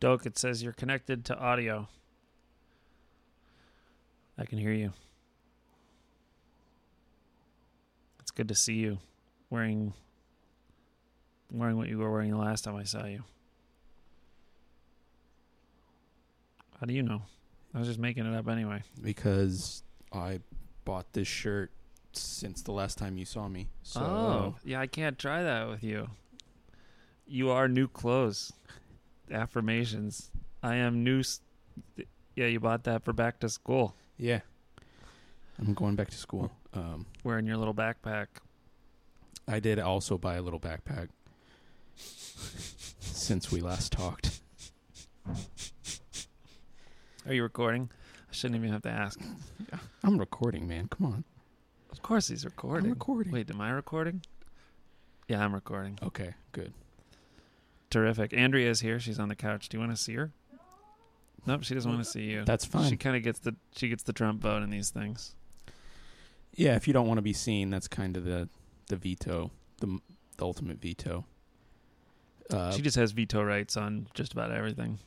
Doke, it says you're connected to audio. I can hear you. It's good to see you wearing wearing what you were wearing the last time I saw you. How do you know? I was just making it up anyway. because I bought this shirt since the last time you saw me. So oh, yeah, I can't try that with you. You are new clothes. Affirmations. I am new. s- Yeah, you bought that for back to school. yeah, I'm going back to school. Um, Wearing your little backpack. I did also buy a little backpack since we last talked. Are you recording? I shouldn't even have to ask. I'm recording, man. Come on, Of course he's I'm recording. recording. Wait, am I recording? Yeah, I'm recording. Okay, good. Terrific. Andrea is here. She's on the couch. Do you want to see her? Nope, she doesn't want to see you. That's fine. She kind of gets the she gets the Trump vote in these things. Yeah, if you don't want to be seen, that's kind of the the veto, the the ultimate veto. Uh, she just has veto rights on just about everything.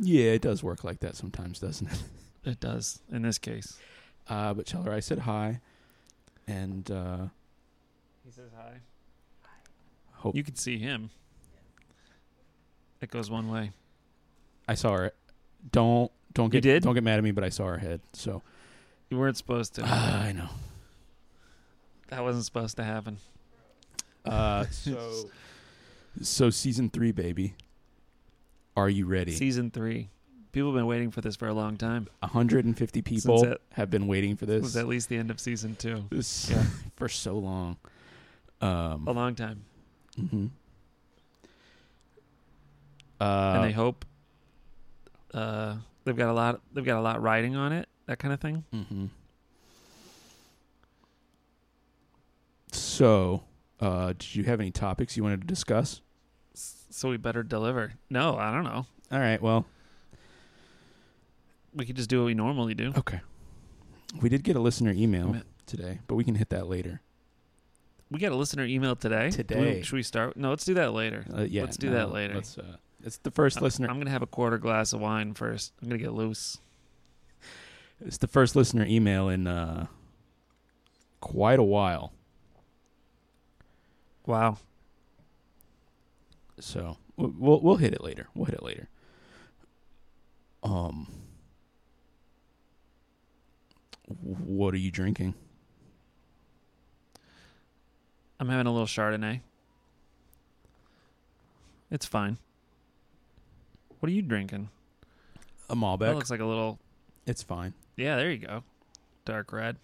yeah, it does work like that sometimes, doesn't it? It does in this case. Uh, but tell her I said hi, and uh, He says hi. hope You can see him. It goes one way. I saw her. Don't don't get did? don't get mad at me, but I saw her head. So You weren't supposed to. Ah, I know. that wasn't supposed to happen. Uh, so so season three, baby. Are you ready? Season three. People have been waiting for this for a long time. 150 people have been waiting for It this, was at least the end of season two. this Yeah. for so long. Um, A long time. mhm. Uh, and they hope uh, they've got a lot they've got a lot riding on it, that kind of thing. hmm So, uh, did you have any topics you wanted to discuss? So we better deliver. No, I don't know. All right. Well, We could just do what we normally do. okay. We did get a listener email today, but we can hit that later. We got a listener email today. Do we- Today. should we start? No, let's do that later. Uh, yeah, Let's do no, that later. Let's, uh, it's the first I- listener. I'm gonna have a quarter glass of wine first. I'm gonna get loose. It's the first listener email in uh, quite a while. Wow. So we'll we'll, we'll hit it later. We'll hit it later. Um, what are you drinking? I'm having a little Chardonnay. It's fine. What are you drinking? A Malbec. That looks like a little. it's fine. Yeah, there you go. Dark red.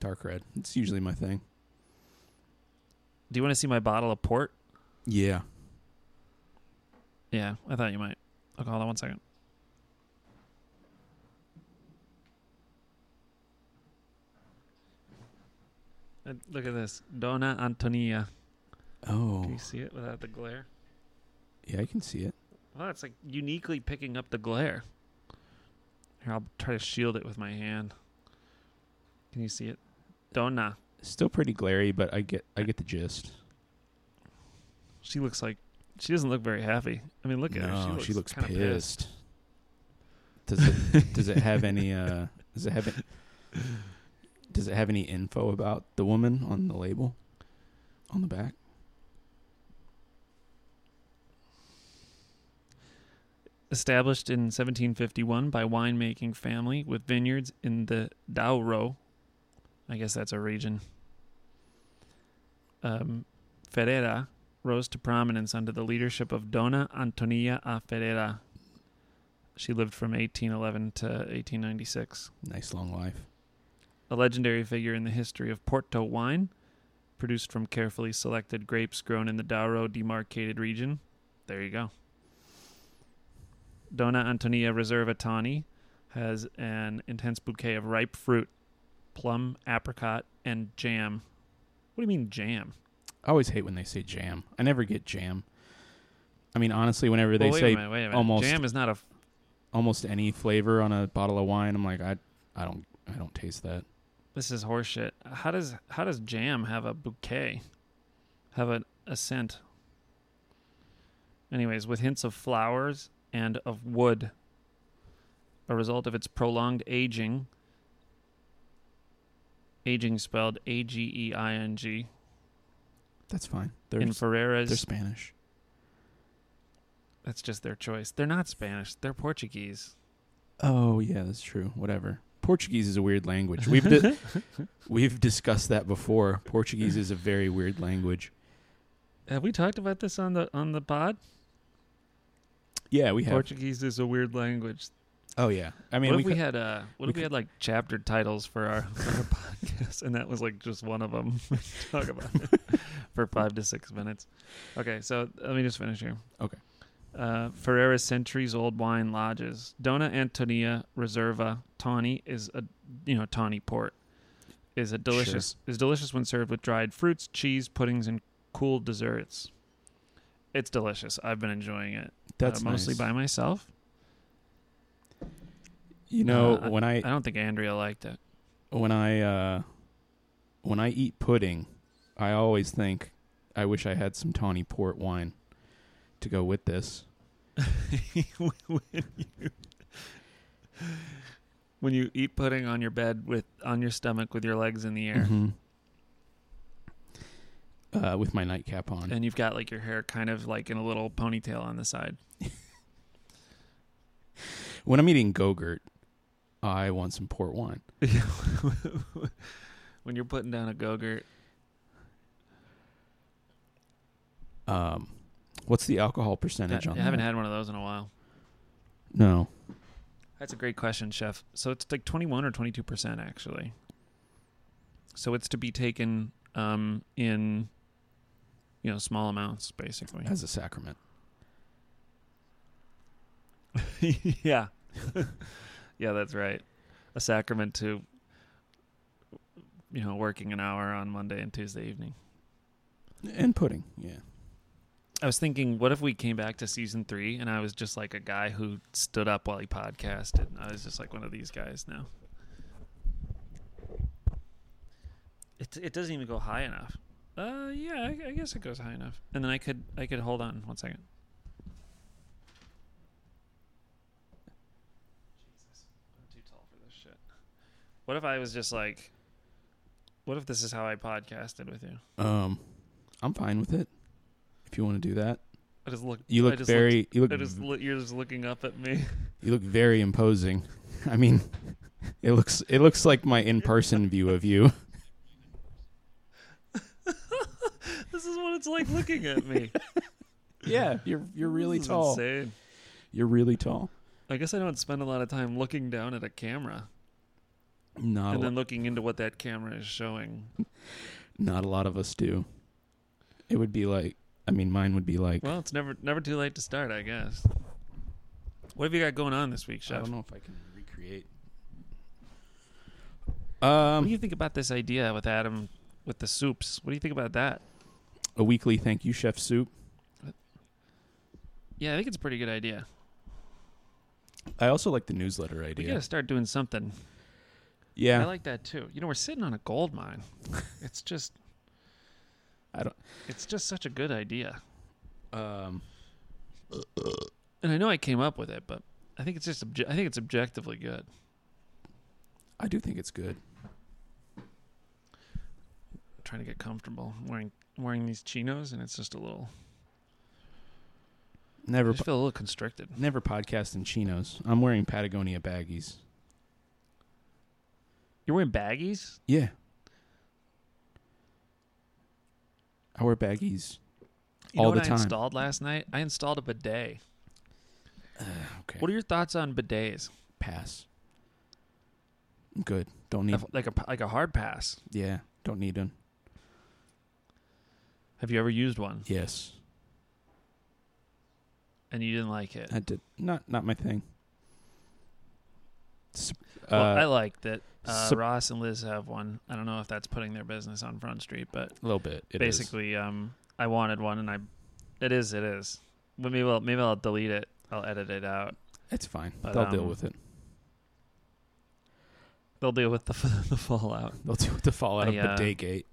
Dark red. It's usually my thing. Do you want to see my bottle of port? Yeah. Yeah, I thought you might. Okay, hold on one second. Look at this. Dona Antonia. Oh. Can you see it without the glare? Yeah, I can see it. Well, it's like uniquely picking up the glare. Here, I'll try to shield it with my hand. Can you see it? Dona. Still pretty glary, but I get I get the gist. She looks like she doesn't look very happy. I mean, look at her. She looks, she looks kinda pissed. Does it does it have any uh does it have any, does it have any info about the woman on the label on the back? Established in 1751 by winemaking family with vineyards in the Douro. I guess that's a region. Um, Ferreira rose to prominence under the leadership of Dona Antonia a Ferreira. She lived from 1811 to 1896. Nice long life. A legendary figure in the history of Porto wine, produced from carefully selected grapes grown in the Douro demarcated region. There you go. Dona Antonia Reserva Tawny has an intense bouquet of ripe fruit, plum, apricot, and jam. What do you mean jam? I always hate when they say jam. I never get jam. I mean, honestly, whenever they Well, say minute, minute. almost- jam is not a. f- almost any flavor on a bottle of wine, I'm like, I I don't I don't taste that. This is horseshit. How does how does jam have a bouquet? Have a, a scent? Anyways, with hints of flowers and of wood, a result of its prolonged aging. Aging spelled A G E I N G. That's fine. They're In they're Spanish. that's just their choice. They're not Spanish. They're Portuguese. Oh yeah, that's true. Whatever. Portuguese is a weird language. We've di- we've discussed that before. Portuguese is a very weird language. Have we talked about this on the on the pod? Yeah, we have. Portuguese is a weird language. oh yeah. I mean, what we, if we, could- had uh what we if we had like chapter titles for our, for our podcast and that was like just one of them talk about it for five to six minutes. Okay so let me just finish here. Okay. uh ferreira's centuries old wine lodges. Dona antonia reserva tawny is a you know tawny port. Is a delicious is delicious when served with dried fruits cheese puddings and cool desserts. It's delicious. I've been enjoying it that's uh, mostly nice. by myself You know, Uh, when I i don't think andrea liked it when I uh when I eat pudding, I always think I wish I had some tawny port wine to go with this. when you when you eat pudding on your bed with on your stomach with your legs in the air Mhm. Uh, with my nightcap on. and you've got like your hair kind of like in a little ponytail on the side when I'm eating Go-Gurt, I want some port wine. when you're putting down a go-gurt Um, what's the alcohol I percentage on that? I haven't that? had one of those in a while no. that's a great question chef so it's like 21 or 22 percent actually so it's to be taken um in you know small amounts basically As a sacrament. yeah. yeah, that's right. A sacrament to you know, working an hour on Monday and Tuesday evening. And pudding, yeah. I was thinking, what if we came back to season three and I was just like a guy who stood up while he podcasted? I was just like one of these guys now. It it doesn't even go high enough. Uh, yeah, I, I guess it goes high enough. And then I could I could hold on one second. Jesus, I'm too tall for this shit. What if I was just like, what if this is how I podcasted with you? Um, I'm fine with it. If you want to do that, I just look. you I look just very, you look, I just look, you're just looking up at me. you look very imposing. I mean, it looks, it looks like my in-person view of you. this is what it's like looking at me. Yeah, you're, you're really This is tall. Insane. You're really tall. I guess I don't spend a lot of time looking down at a camera Not, and a, then looking into what that camera is showing. not a lot of us do. It would be like, I mean, mine would be like, Well, it's never never too late to start, I guess. What have you got going on this week, I Chef? don't know if I can recreate. what Um, do you think about this idea with Adam with the soups? What do you think about that? A weekly thank you, Chef Soup. Yeah, I think it's a pretty good idea. I also like the newsletter idea. We gotta start doing something. Yeah, I like that too. You know, we're sitting on a gold mine. it's just I don't. it's just such a good idea. Um, And I know I came up with it, but I think it's just obje- I think it's objectively good. I do think it's good. Trying to get comfortable I'm wearing wearing these chinos, and it's just a little. I Never, just feel a little constricted. never podcast in chinos. I'm wearing Patagonia baggies. You're wearing baggies. Yeah, I wear baggies. You know All what the I time. installed last night? I installed a bidet. Uh, okay. What are your thoughts on bidets? Pass. Good. Don't need. Like a like a hard pass. Yeah, don't need them. Have you ever used one Yes, and you didn't like it? I did. Not not my thing. S- Well, I uh, like that. Uh, Ross and Liz have one. I don't know if that's putting their business on Front Street, but a little bit. It is. basically, um, I wanted one, and I, it is, it is. Maybe I'll, maybe I'll delete it. I'll edit it out. it's fine. but, They'll deal um, with it. They'll deal with the the fallout. They'll deal with the fallout I, of uh, bidet gate.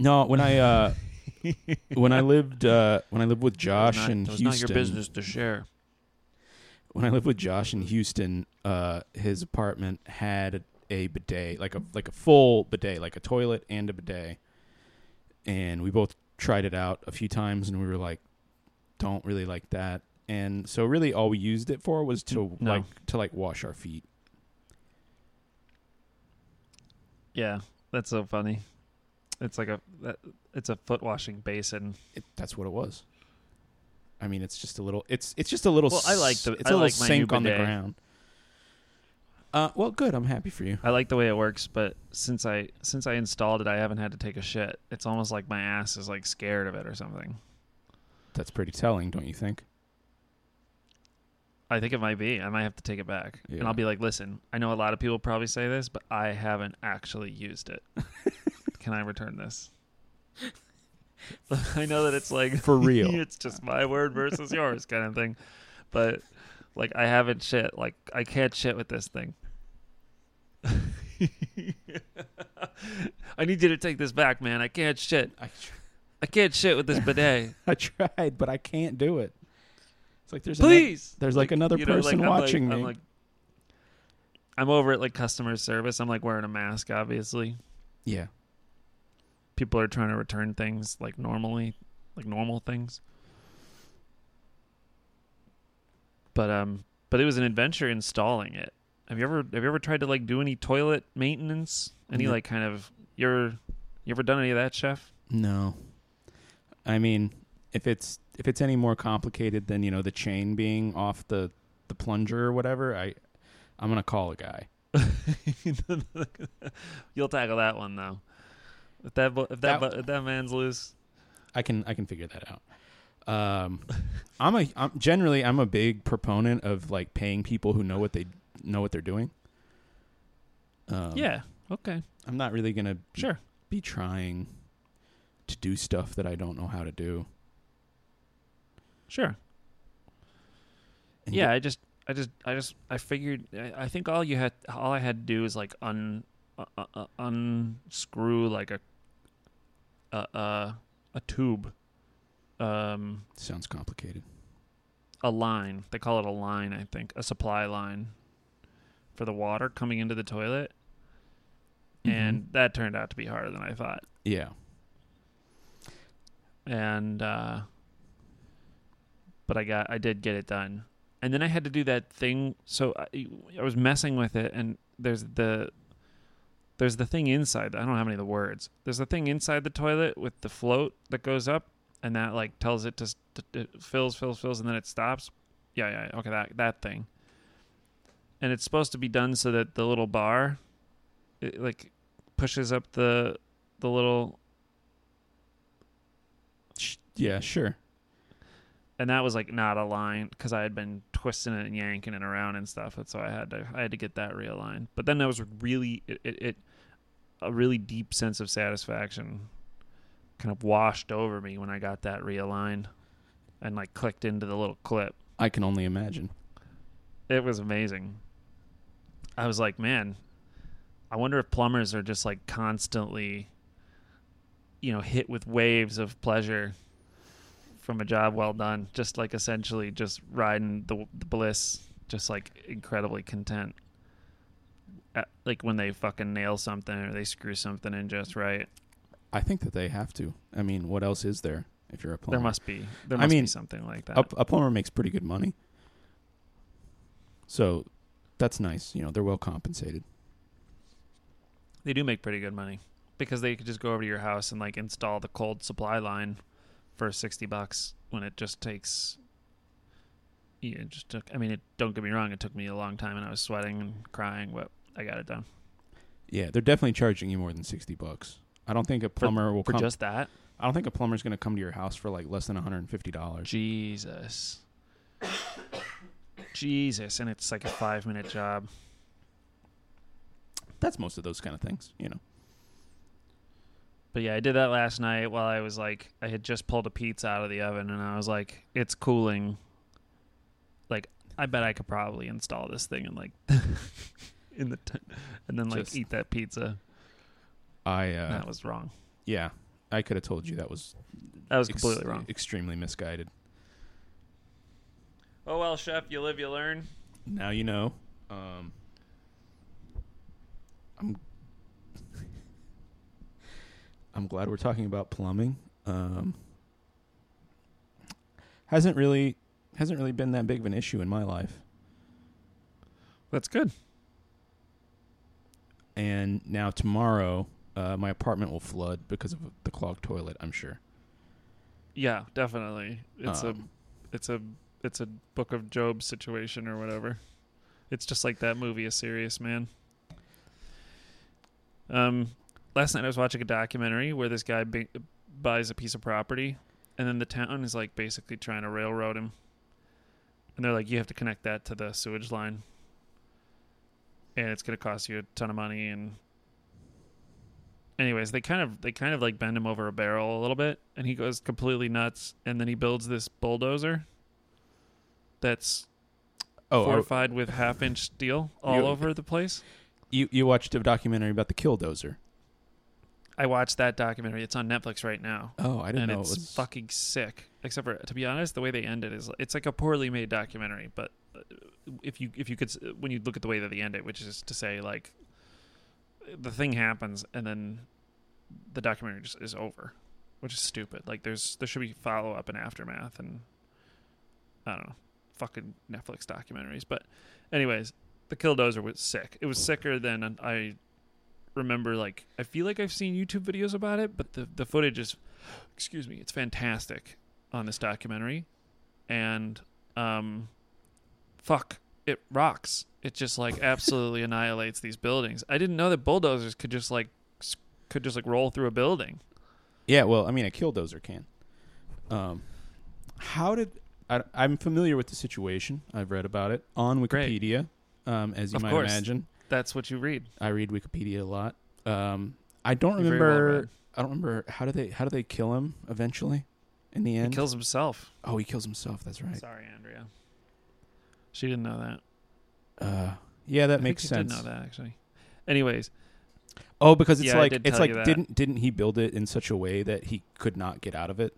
No, when I uh when I lived uh, when I lived with Josh not, in it was Houston. not your business to share. When I lived with Josh in Houston, uh, his apartment had a bidet, like a like a full bidet, like a toilet and a bidet. And we both tried it out a few times, and we were like, "Don't really like that." And so, really, all we used it for was to No. like to like wash our feet. Yeah, that's so funny. It's like a it's a foot washing basin. It, that's what it was. I mean, it's just a little. It's it's just a little. Well, I like the- It's I a little like my sink on the ground. Uh, well, good. I'm happy for you. I like the way it works, but since I since I installed it, I haven't had to take a shit. It's almost like my ass is like scared of it or something. That's pretty telling, don't you think? I think it might be. I might have to take it back, and I'll be like, "Listen, I know a lot of people probably say this, but I haven't actually used it. Can I return this?" I know that it's like For real. it's just my word versus yours kind of thing, but like I haven't shit. Like I can't shit with this thing. I need you to take this back, man. I can't shit. I tr- I can't shit with this bidet. I tried, but I can't do it. It's like there's Please. there's like another you know, person I'm like- watching I'm me. like, I'm over at like customer service. I'm like wearing a mask, obviously. yeah, People are trying to return things like normally, like normal things. But um, but it was an adventure installing it. Have you ever have you ever tried to like do any toilet maintenance? Any No. like kind of you're you ever done any of that, chef? no. I mean, if it's if it's any more complicated than you know the chain being off the the plunger or whatever, I I'm gonna call a guy. You'll tackle that one though. If that if that That- if that man's loose, I can I can figure that out. Um, I'm a I'm generally I'm a big proponent of like paying people who know what they know what they're doing. Um, yeah, okay, I'm not really gonna sure. be trying to do stuff that I don't know how to do. Sure. And yeah, get- I just, I just, I just, I figured. I, I think all you had, all I had to do is like un, uh, uh, uh, unscrew like a, a, a, a tube, um, sounds complicated. a line. They call it a line, I think, a supply line for the water coming into the toilet, and Mhm. that turned out to be harder than I thought. yeah, and uh but I got I did get it done. And then I had to do that thing so I, I was messing with it and there's the there's the thing inside. I don't have any of the words. There's the thing inside the toilet with the float that goes up and that like tells it to, it fills fills fills and then it stops. Yeah, yeah, okay, that that thing. And it's supposed to be done so that the little bar it like pushes up the the little yeah, sure. And that was like not a line because I had been twisting it and yanking it around and stuff, and so I had to I had to get that realigned. But then there was really it, it, it a really deep sense of satisfaction kind of washed over me when I got that realigned and like clicked into the little clip. I can only imagine. It was amazing. I was like, man, I wonder if plumbers are just like constantly, you know, hit with waves of pleasure from a job well done. Just like essentially just riding the, the bliss, just like incredibly content. At, like when they fucking nail something or they screw something in just right. I think that they have to. I mean, what else is there if you're a plumber? There must be. There I must mean, be something like that. a, a plumber makes pretty good money, so that's nice. You know, they're well compensated. They do make pretty good money because they could just go over to your house and like install the cold supply line for 60 bucks when it just takes yeah, it just took I mean it don't get me wrong it took me a long time and I was sweating and crying but I got it done. Yeah, they're definitely charging you more than sixty bucks. I don't think a plumber will For come. just that? I don't think a plumber's going to come to your house for like less than one hundred and fifty dollars. Jesus. Jesus and it's like a 5 minute job. That's most of those kind of things, you know. But yeah, I did that last night while I was like, I had just pulled a pizza out of the oven, and I was like, it's cooling. Like, I bet I could probably install this thing and like, in the, t- and then like Just- eat that pizza. I uh, that was wrong. yeah, I could have told you that was That was ex- completely wrong. extremely misguided. Oh well, chef, you live, you learn. Now you know. Um, I'm I'm glad we're talking about plumbing. Um, hasn't really hasn't really been that big of an issue in my life. That's good. And now tomorrow, uh, my apartment will flood because of the clogged toilet. I'm sure. Yeah, definitely. It's Um, a, it's a, it's a Book of Job situation or whatever. It's just like that movie, A Serious Man. Um, last night I was watching a documentary where this guy b- buys a piece of property, and then the town is like basically trying to railroad him, and they're like, you have to connect that to the sewage line, and it's going to cost you a ton of money. And anyways, they kind of they kind of like bend him over a barrel a little bit, and he goes completely nuts, and then he builds this bulldozer that's Oh, fortified with half inch steel all You- over the place. you you watched a documentary about the killdozer. I watched that documentary. It's on Netflix right now. Oh, I didn't and know it's it was. fucking sick. Except for, to be honest, the way they end it is it's like a poorly made documentary. But uh, if you if you could when you look at the way that they end it, which is to say like the thing happens and then the documentary just is over, which is stupid. Like there's there should be follow up and aftermath and I don't know, fucking Netflix documentaries. But anyways, the Killdozer was sick. It was sicker than I remember. Like I feel like I've seen YouTube videos about it, but the the footage is, excuse me, it's fantastic on this documentary, and um, fuck, it rocks. It just like absolutely annihilates these buildings. I didn't know that bulldozers could just like could just like roll through a building. Yeah, well, I mean, a killdozer can. Um, how did I, I'm familiar with the situation? I've read about it on. Wikipedia, um, as you Of might course. imagine. That's what you read. I read Wikipedia a lot. Um, I don't You're very well remember. I don't remember how do they how do they kill him eventually? In the end, He kills himself. oh, he kills himself. That's right. Sorry, Andrea. She didn't know that. Uh, yeah, that I makes think she sense. Did know that actually. Anyways, Oh, because it's Yeah, like it's like didn't didn't he build it in such a way that he could not get out of it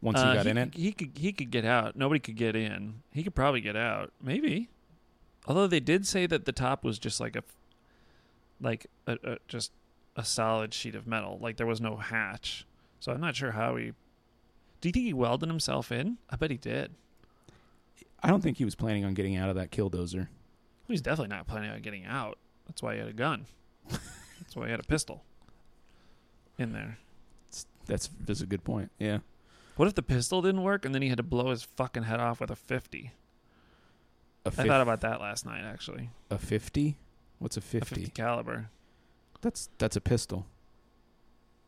once uh, he got in it? He could he could get out. Nobody could get in. He could probably get out. Maybe. Although they did say that the top was just like a, like a, a just a solid sheet of metal. Like there was no hatch. So I'm not sure how he. Do you think he welded himself in? I bet he did. I don't think he was planning on getting out of that killdozer. He's definitely not planning on getting out. That's why he had a gun. That's why he had a pistol. In there. That's that's a good point. Yeah. What if the pistol didn't work and then he had to blow his fucking head off with a 50? I fif- thought about that last night actually. a 50? What's a A 50? 50 caliber. That's that's a pistol.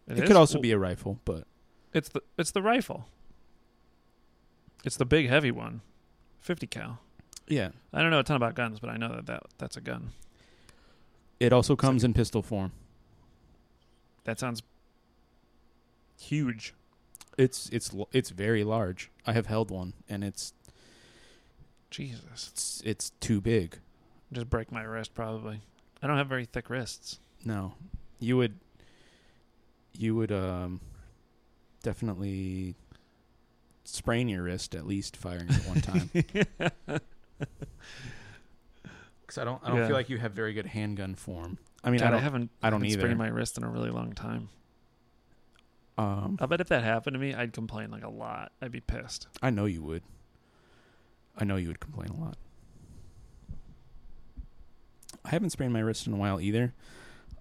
It could also Well, be a rifle, but It's the it's the rifle. It's the big heavy one. 50 cal. yeah. I don't know a ton about guns, but I know that, that that's a gun. It also comes in pistol form. That sounds huge. It's it's it's very large. I have held one and it's Jesus. it's it's too big. Just break my wrist probably. I don't have very thick wrists. No. You would you would um definitely sprain your wrist at least firing it one time. Cuz I don't I don't Yeah. feel like you have very good handgun form. I mean, God, I I, don't haven't I don't haven't either. sprained my wrist in a really long time. um I bet if that happened to me, I'd complain like a lot. I'd be pissed. I know you would. I know you would complain a lot. I haven't sprained my wrist in a while either.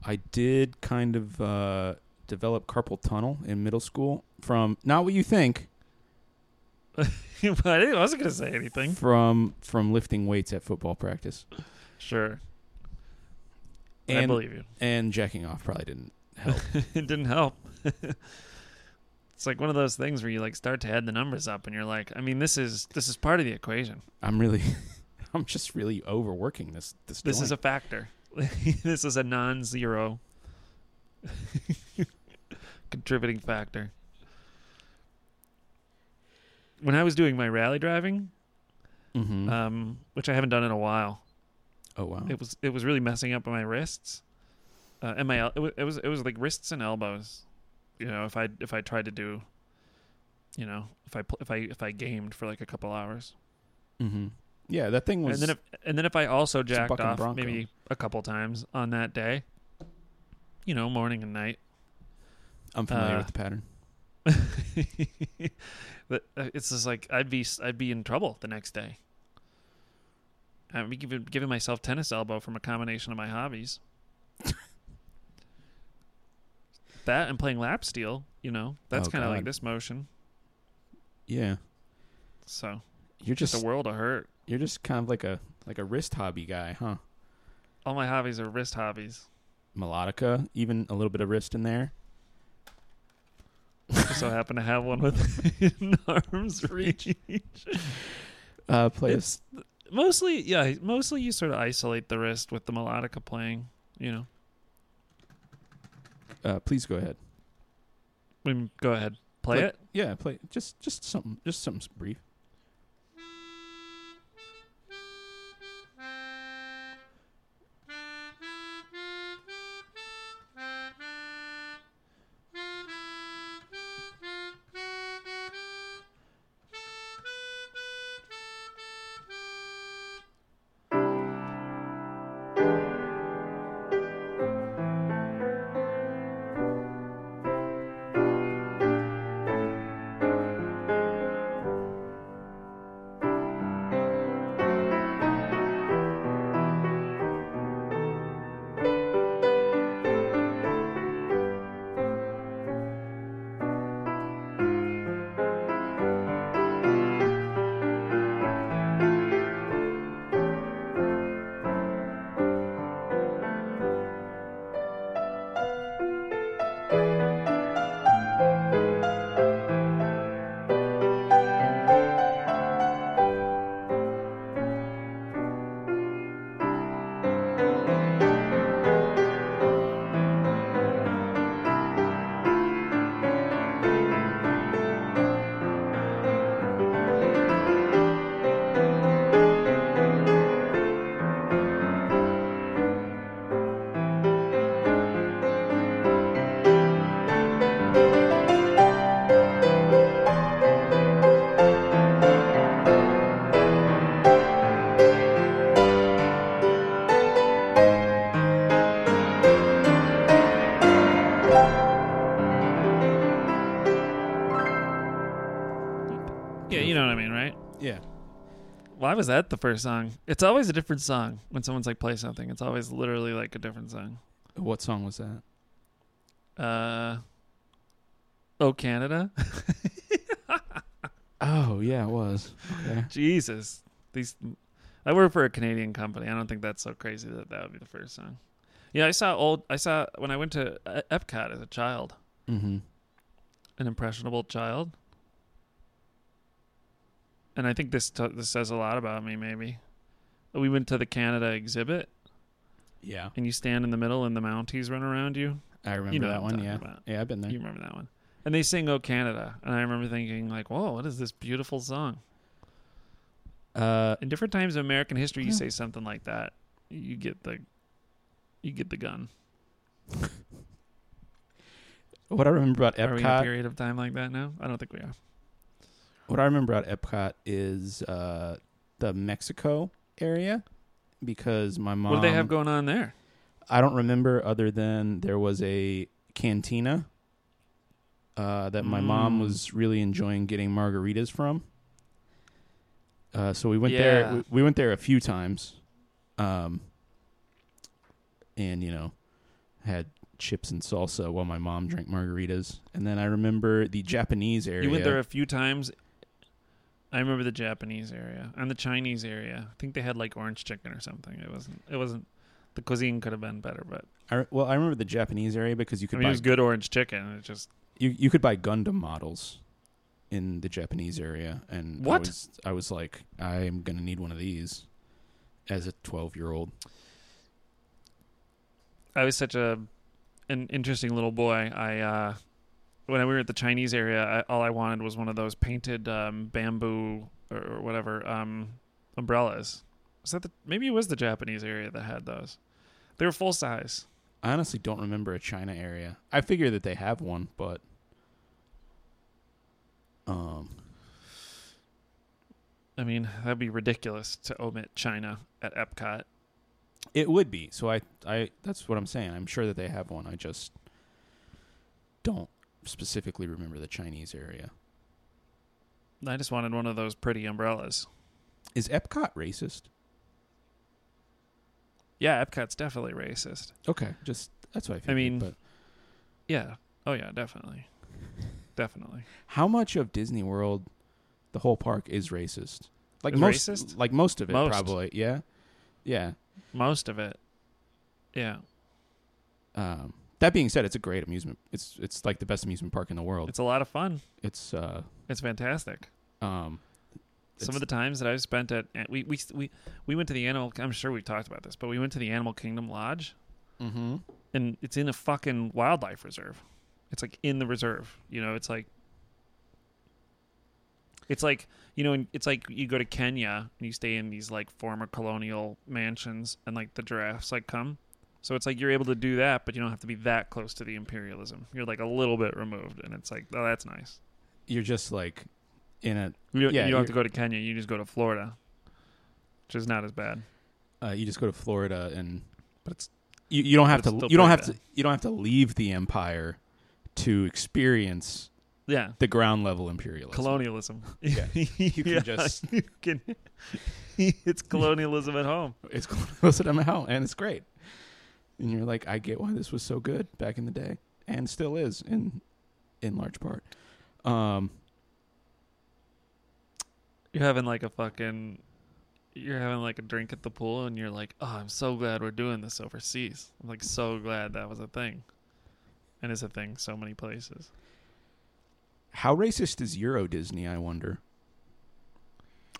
I did kind of uh, develop carpal tunnel in middle school from not what you think I wasn't going to say anything. from from lifting weights at football practice Sure. I and believe you. and jacking off probably didn't help. it didn't help. it's like one of those things where you like start to add the numbers up and you're like, I mean, this is this is part of the equation. I'm really, I'm just really overworking this. This, This is a factor. this is a non-zero contributing factor. When I was doing my rally driving, Mhm. um, which I haven't done in a while, oh wow. it was it was really messing up my wrists, uh, and my el- it was, it was it was like wrists and elbows, you know, if I if I tried to do, you know, if I if I if I gamed for like a couple hours, Mm-hmm. Yeah, that thing was. and then if and then if I also jacked off bronco. maybe a couple times on that day, you know, morning and night. I'm familiar uh, with the pattern. but uh, it's just like I'd be I'd be in trouble the next day. I'd be giving, giving myself tennis elbow from a combination of my hobbies. that and playing lap steel, you know, that's Oh, kind of like this motion. Yeah, So you're just just a world of hurt. you're just kind of like a like a wrist hobby guy, huh? All my hobbies are wrist hobbies. Melodica, even a little bit of wrist in there. So happen to have one with arms reach. Uh, play It's mostly, yeah, mostly you sort of isolate the wrist with the melodica playing. You know, Uh, please go ahead. Mean, go ahead, play Play- it. Yeah, play just just something just something brief. Why was that the first song? It's always a different song when someone's like play something. It's always literally like a different song. What song was that? Uh, oh Canada, Oh yeah, it was. Okay. Jesus, these. I work for a Canadian company. I don't think that's so crazy that that would be the first song. Yeah, I saw old. I saw when I went to Epcot as a child, Mm-hmm. an impressionable child, and I think this t- this says a lot about me. Maybe we went to the Canada exhibit, Yeah, and you stand in the middle, and the Mounties run around you. I remember You know that one. Yeah, about. yeah, I've been there. You remember that one? And they sing "Oh Canada," and I remember thinking like, "Whoa, what is this beautiful song?" Uh, In different times of American history, you Yeah. say something like that, you get the, you get the gun. what I remember about Are we in a period of time like that now? I don't think we are. What I remember about Epcot is uh, the Mexico area because my mom. what do they have going on there? I don't remember other than there was a cantina uh, that my mom Mm. was really enjoying getting margaritas from. Uh, so we went Yeah. there. We, we went there a few times, um, and you know, had chips and salsa while my mom drank margaritas. And then I remember the Japanese area. You went there a few times. I remember the Japanese area and the Chinese area. I think they had like orange chicken or something. It wasn't. It wasn't. The cuisine could have been better, but I, well, I remember the Japanese area because you I could mean, it buy was good orange chicken. It just you you could buy Gundam models in the Japanese area, and I What? was I was like, I'm gonna need one of these as a 12 year old. I was such a an interesting little boy. I uh, when we were at the Chinese area, I, all I wanted was one of those painted um, bamboo or, or whatever um, umbrellas. Was that the, maybe it was the Japanese area that had those? They were full size. I honestly don't remember a China area. I figure that they have one, but Um, I mean, that'd be ridiculous to omit China at Epcot. it would be. So I, I, that's what I'm saying. I'm sure that they have one. I just don't specifically remember the Chinese area. I just wanted one of those pretty umbrellas. Is Epcot racist? Yeah, Epcot's definitely racist. Okay, just that's what I figured. mean, but Yeah. Oh yeah, definitely. Definitely. how much of Disney World, the whole park, is racist? Like Is most, racist? like most of it, Most. probably. Yeah, yeah. Most of it. Yeah. Um, that being said, it's a great amusement. It's it's like the best amusement park in the world. It's a lot of fun. It's uh, It's fantastic. um, Some of the times that I've spent at we we we we went to the animal I'm sure we've talked about this, but we went to the Animal Kingdom Lodge mm-hmm. and it's in a fucking wildlife reserve. It's like in the reserve. You know, it's like it's like you know, it's like you go to Kenya and you stay in these like former colonial mansions, and like the giraffes like come. So it's like you're able to do that, but you don't have to be that close to the imperialism. You're like a little bit removed, and it's like, oh, that's nice. You're just like in a You Yeah, you don't have to go to Kenya. You just go to Florida, which is not as bad. uh, you just go to Florida and But it's you, you don't have to you don't have to you don't have to leave the empire to experience yeah, the ground level imperialism. colonialism. Yeah. You can just- you can. it's colonialism at home. It's colonialism at home and it's great. And you're like, I get why this was so good back in the day, and still is in in large part. Um, You're having like a fucking. You're having like a drink at the pool, and you're like, "Oh, I'm so glad we're doing this overseas. I'm like so glad that was a thing, and it's a thing so many places." how racist is Euro Disney? I wonder,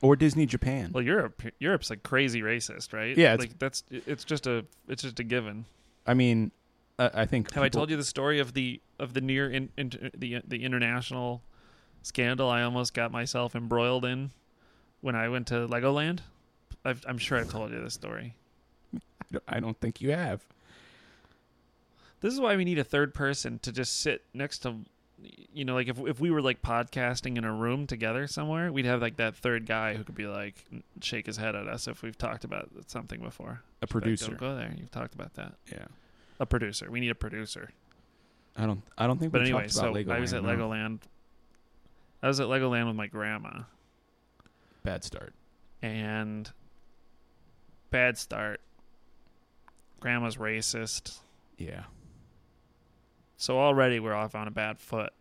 or Disney Japan. Well, Europe, Europe's like crazy racist, right? Yeah, it's- like that's it's just a it's just a given. I mean, I, I think Have I told you the story of the of the near in, in, the the international scandal I almost got myself embroiled in when I went to Legoland? I've, I'm sure I've told you this story. I I don't think you have. This is why we need a third person to just sit next to, you know, like if if we were like podcasting in a room together somewhere, we'd have like that third guy who could be like shake his head at us if we've talked about something before. A Like, producer. Don't go there. You've talked about that. Yeah, A producer. We need a producer. I don't. I don't think. But we anyway, talked so Legoland, I was at no. Legoland. I was at Legoland with my grandma, Bad start. and bad start. Grandma's racist, Yeah. So already we're off on a bad foot.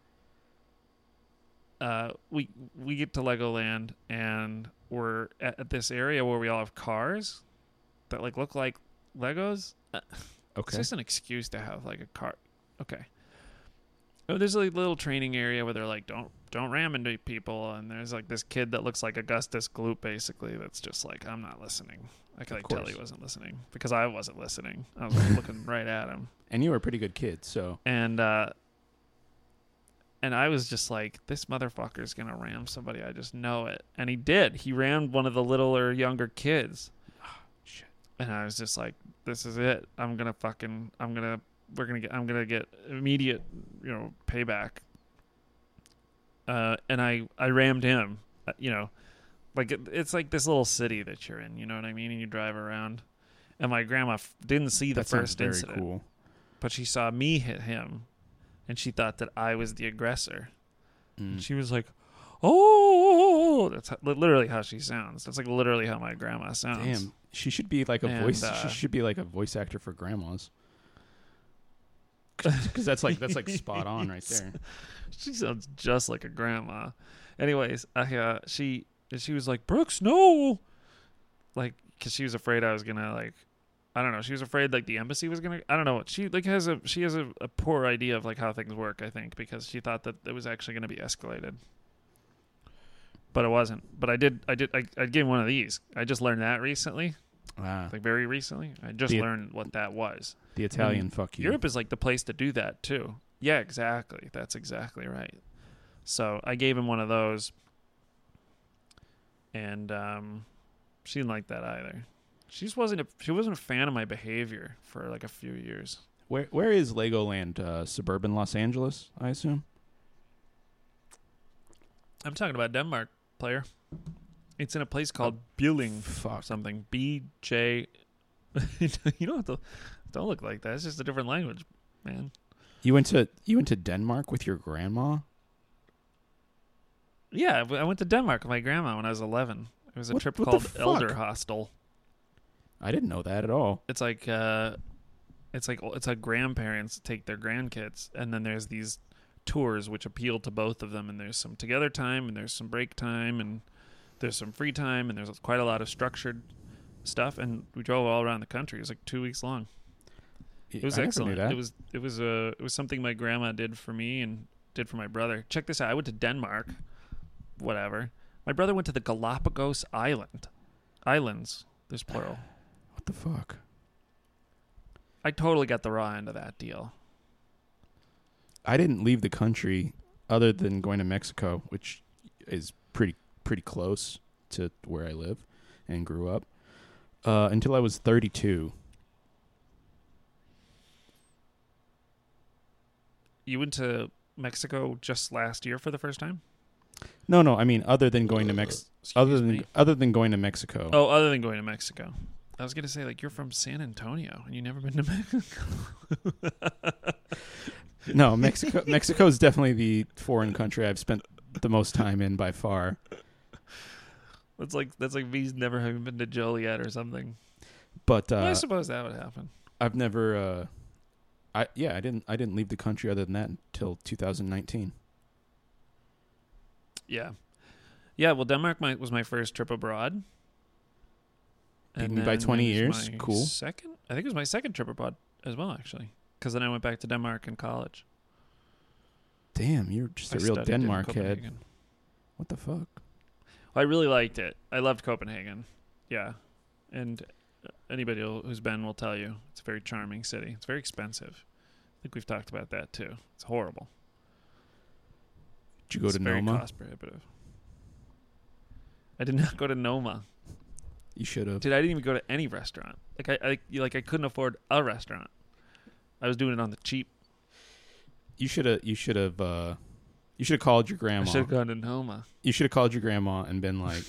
Uh, we we get to Legoland and we're at, at this area where we all have cars that like look like Legos. Uh, It's Okay. just an excuse to have like a car. Okay. Oh, there's a little training area where they're like, don't don't ram into people, and there's like this kid that looks like Augustus Gloop, basically. That's just like, I'm not listening. I could like tell he wasn't listening because I wasn't listening. I was like, looking right at him, And you were a pretty good kid, so and uh, and I was just like, this motherfucker's gonna ram somebody. I just know it, and he did. He rammed one of the littler, younger kids. shit. and I was just like, "This is it. I'm gonna fucking. I'm gonna. We're gonna get. I'm gonna get immediate, you know, payback." Uh, and I I rammed him. uh, You know, like it, it's like this little city that you're in. You know what I mean? And you drive around. And my grandma f- didn't see the that sounds first very incident, cool. but she saw me hit him, and she thought that I was the aggressor. Mm. She was like, "Oh, that's how, literally how she sounds. That's like literally how my grandma sounds." Damn, she should be like a And, voice. uh, she should be like a voice actor for grandmas. Because that's like that's like spot on right there. she sounds just like a grandma. Anyways, I uh, she she was like Brooks, no, like because she was afraid I was gonna like. I don't know. She was afraid like the embassy was gonna. I don't know. She like has a she has a, a poor idea of like how things work. I think because she thought that it was actually gonna be escalated, but it wasn't. But I did. I did. I, I gave him one of these. I just learned that recently, Ah, like very recently. I just The- learned what that was. the Italian fuck you. Europe is like the place to do that too. Yeah, exactly. That's exactly right. So I gave him one of those, and um, she didn't like that either. She just wasn't. A, she wasn't a fan of my behavior for like a few years. Where where is Legoland? Uh, suburban Los Angeles, I assume. I'm talking about Denmark player. It's in a place called Bjulling or Fuck. something. B J. you don't have to. Don't look like that. It's just a different language, man. You went to you went to Denmark with your grandma. Yeah, I went to Denmark with my grandma when I was 11. It was a What- trip what called? Elder Hostel. I didn't know that at all. It's like uh, it's like it's like grandparents take their grandkids, and then there's these tours which appeal to both of them. And there's some together time, and there's some break time, and there's some free time, and there's quite a lot of structured stuff. And we drove all around the country. It was like two weeks long. It was I excellent. It was it was uh, it was something my grandma did for me and did for my brother. Check this out. I went to Denmark. Whatever. My brother went to the Galapagos Island. Islands. There's plural. What the fuck? I totally got the raw end of that deal. I didn't leave the country other than going to Mexico, which is pretty pretty close to where I live and grew up, uh, until I was 32. You went to Mexico just last year for the first time? No, no, I mean other than going to Mex, Excuse other than me. other than going to Mexico. Oh, other than going to Mexico. I was gonna say like you're from San Antonio and you never been to Mexico. No, Mexico. Mexico is definitely the foreign country I've spent the most time in by far. That's like that's like me's never having been to Joliet or something. But I uh, suppose that would happen. I've never. Uh, I yeah, I didn't. I didn't leave the country other than that until 2019. Yeah, yeah. Well, Denmark my, was my first trip abroad. Beat me by 20 years. Cool. Second, I think it was my second trip abroad as well, actually, because then I went back to Denmark in college. Damn, you're just a real Denmark head. What the fuck? I really liked it. I loved Copenhagen. Yeah, and anybody who's been will tell you it's a very charming city. It's very expensive. I think we've talked about that too. It's horrible. Did you go it's to very Noma? cost prohibitive. I did not go to Noma. You should have. Dude, I didn't even go to any restaurant. Like I, I like I couldn't afford a restaurant. I was doing it on the cheap. You should have. You should have. Uh, you should have called your I grandma. should have gone to Noma. You should have called your grandma and been like,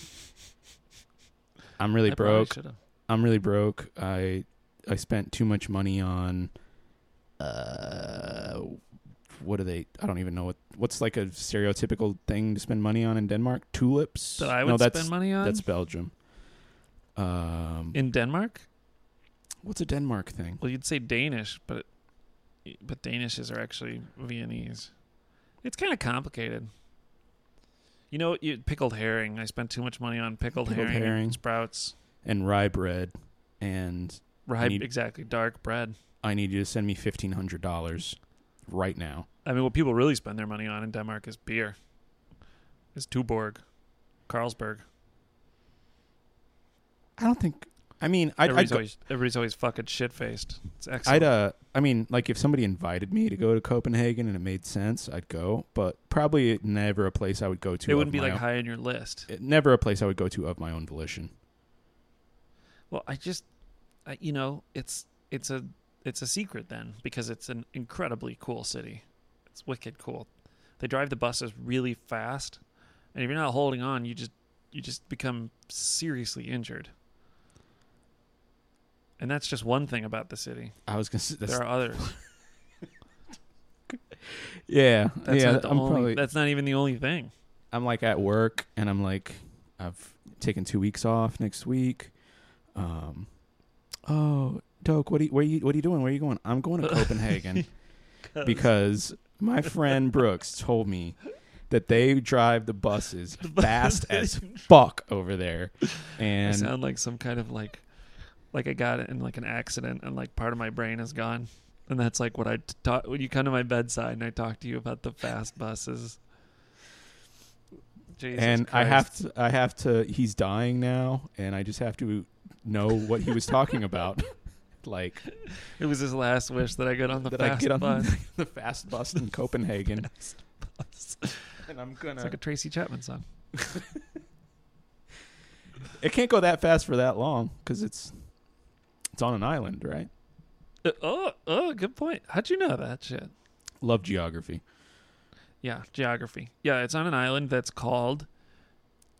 "I'm really I broke. I'm really broke. I I spent too much money on uh what do they? I don't even know what what's like a stereotypical thing to spend money on in Denmark. Tulips? That I would no, that's spend money on that's Belgium. Um, in Denmark. what's a Denmark thing? Well, you'd say Danish, but but Danishes are actually Viennese. It's kind of complicated. You know, you, pickled herring. I spent too much money on pickled, Pickled herring, herring. and sprouts. And rye bread. And rye need- exactly. Dark bread. I need you to send me fifteen hundred dollars right now. I mean, what people really spend their money on in Denmark is beer. It's Tuborg, Carlsberg. I don't think. I mean, I'd, I'd everybody's go, always everybody's always fucking shit faced. It's excellent. I'd uh I mean like if somebody invited me to go to Copenhagen and it made sense, I'd go, but probably never a place I would go to. it wouldn't be like own- high on your list. it- never a place I would go to of my own volition. Well, I just, I, you know, it's it's a it's a secret then because it's an incredibly cool city. It's wicked cool. They drive the buses really fast, and if you're not holding on, you just you just become seriously injured. And that's just one thing about the city. I was gonna say there are others. yeah That's yeah not the I'm only. probably That's not even the only thing. I'm like at work and I'm like I've taken two weeks off next week. Um, oh, Doke, what are you, where you what are you doing? Where are you going? I'm going to Copenhagen because my friend Brooks told me that they drive the buses fast as fuck over there, I and sound like some kind of like, like I got in like an accident and like part of my brain is gone, and that's like what I talk when you come to my bedside and I talk to you about the fast buses. Jesus and I have to I have to. He's dying now, and I just have to know what he was talking about. Like It was his last wish that I get on the that I fast get on bus. the fast bus in Copenhagen, bus. and I'm gonna. It's like a Tracy Chapman song. it can't go that fast for that long because it's it's on an island, right? Uh, oh, oh, good point. How'd you know that shit? Love geography. Yeah, geography. Yeah, it's on an island that's called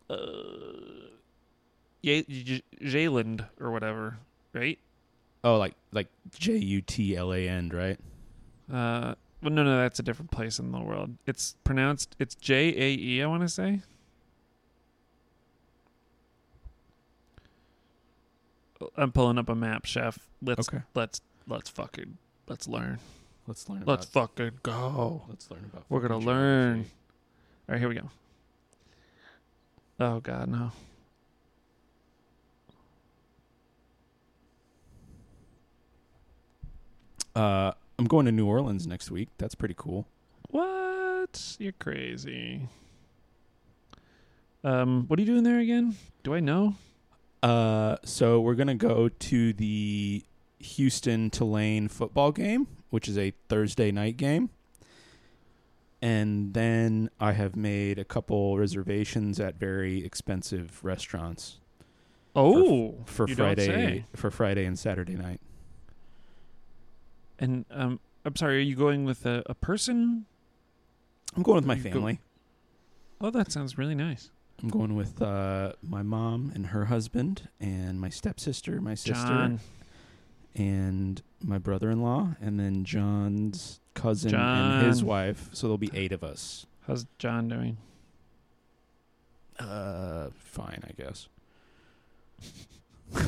uh, Ye- J- Jayland or whatever, right? Oh, like like J U T L A N, right? Uh, well, no, no, that's a different place in the world. It's pronounced. It's J A E. I want to say. I'm pulling up a map, chef. Let's Okay. let's let's fucking let's learn. Let's learn. Let's fucking go. let's learn about. We're gonna learn. All right, here we go. Oh God, no. Uh, I'm going to New Orleans next week. That's pretty cool. What? You're crazy. Um, what are you doing there again? Do I know? Uh, so we're gonna go to the Houston Tulane football game, which is a Thursday night game. And then I have made a couple reservations at very expensive restaurants Oh, for don't Friday for Friday and Saturday night. And um, I'm sorry. Are you going with a, a person? I'm going with my You go- family. Oh, that sounds really nice. I'm going with uh, my mom and her husband, and my stepsister, my sister, John. and my brother-in-law, and then John's cousin and his wife. So there'll be eight of us. How's John doing? Uh, fine, I guess.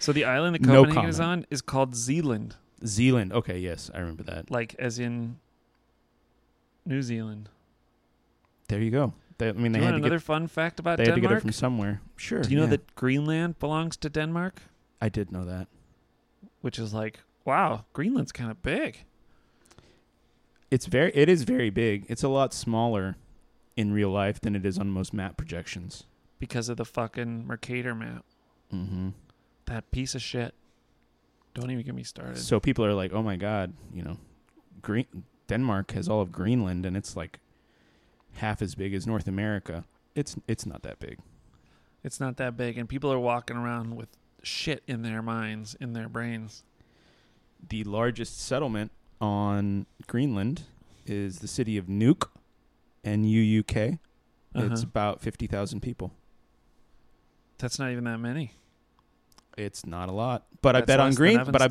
So the island that No Copenhagen is on is called Zealand, Zealand. Okay, yes, I remember that. like as in New Zealand. There you go. They, I mean, they had another get fun fact about they had to get it from somewhere. Sure. Do you know yeah. that Greenland belongs to Denmark? I did know that. Which is like, wow, Greenland's kind of big. It's very. It is very big. It's a lot smaller in real life than it is on most map projections. because of the fucking Mercator map. Mm-hmm. That piece of shit. Don't even get me started. So people are like, "Oh my god, you know, Green Denmark has all of Greenland, and it's like half as big as North America." It's it's not that big. it's not that big, and people are walking around with shit in their minds, in their brains. The largest settlement on Greenland is the city of Nuuk, N U U K. It's Uh-huh. about fifty thousand people. That's not even that many. It's not a lot, but I bet on Green. But I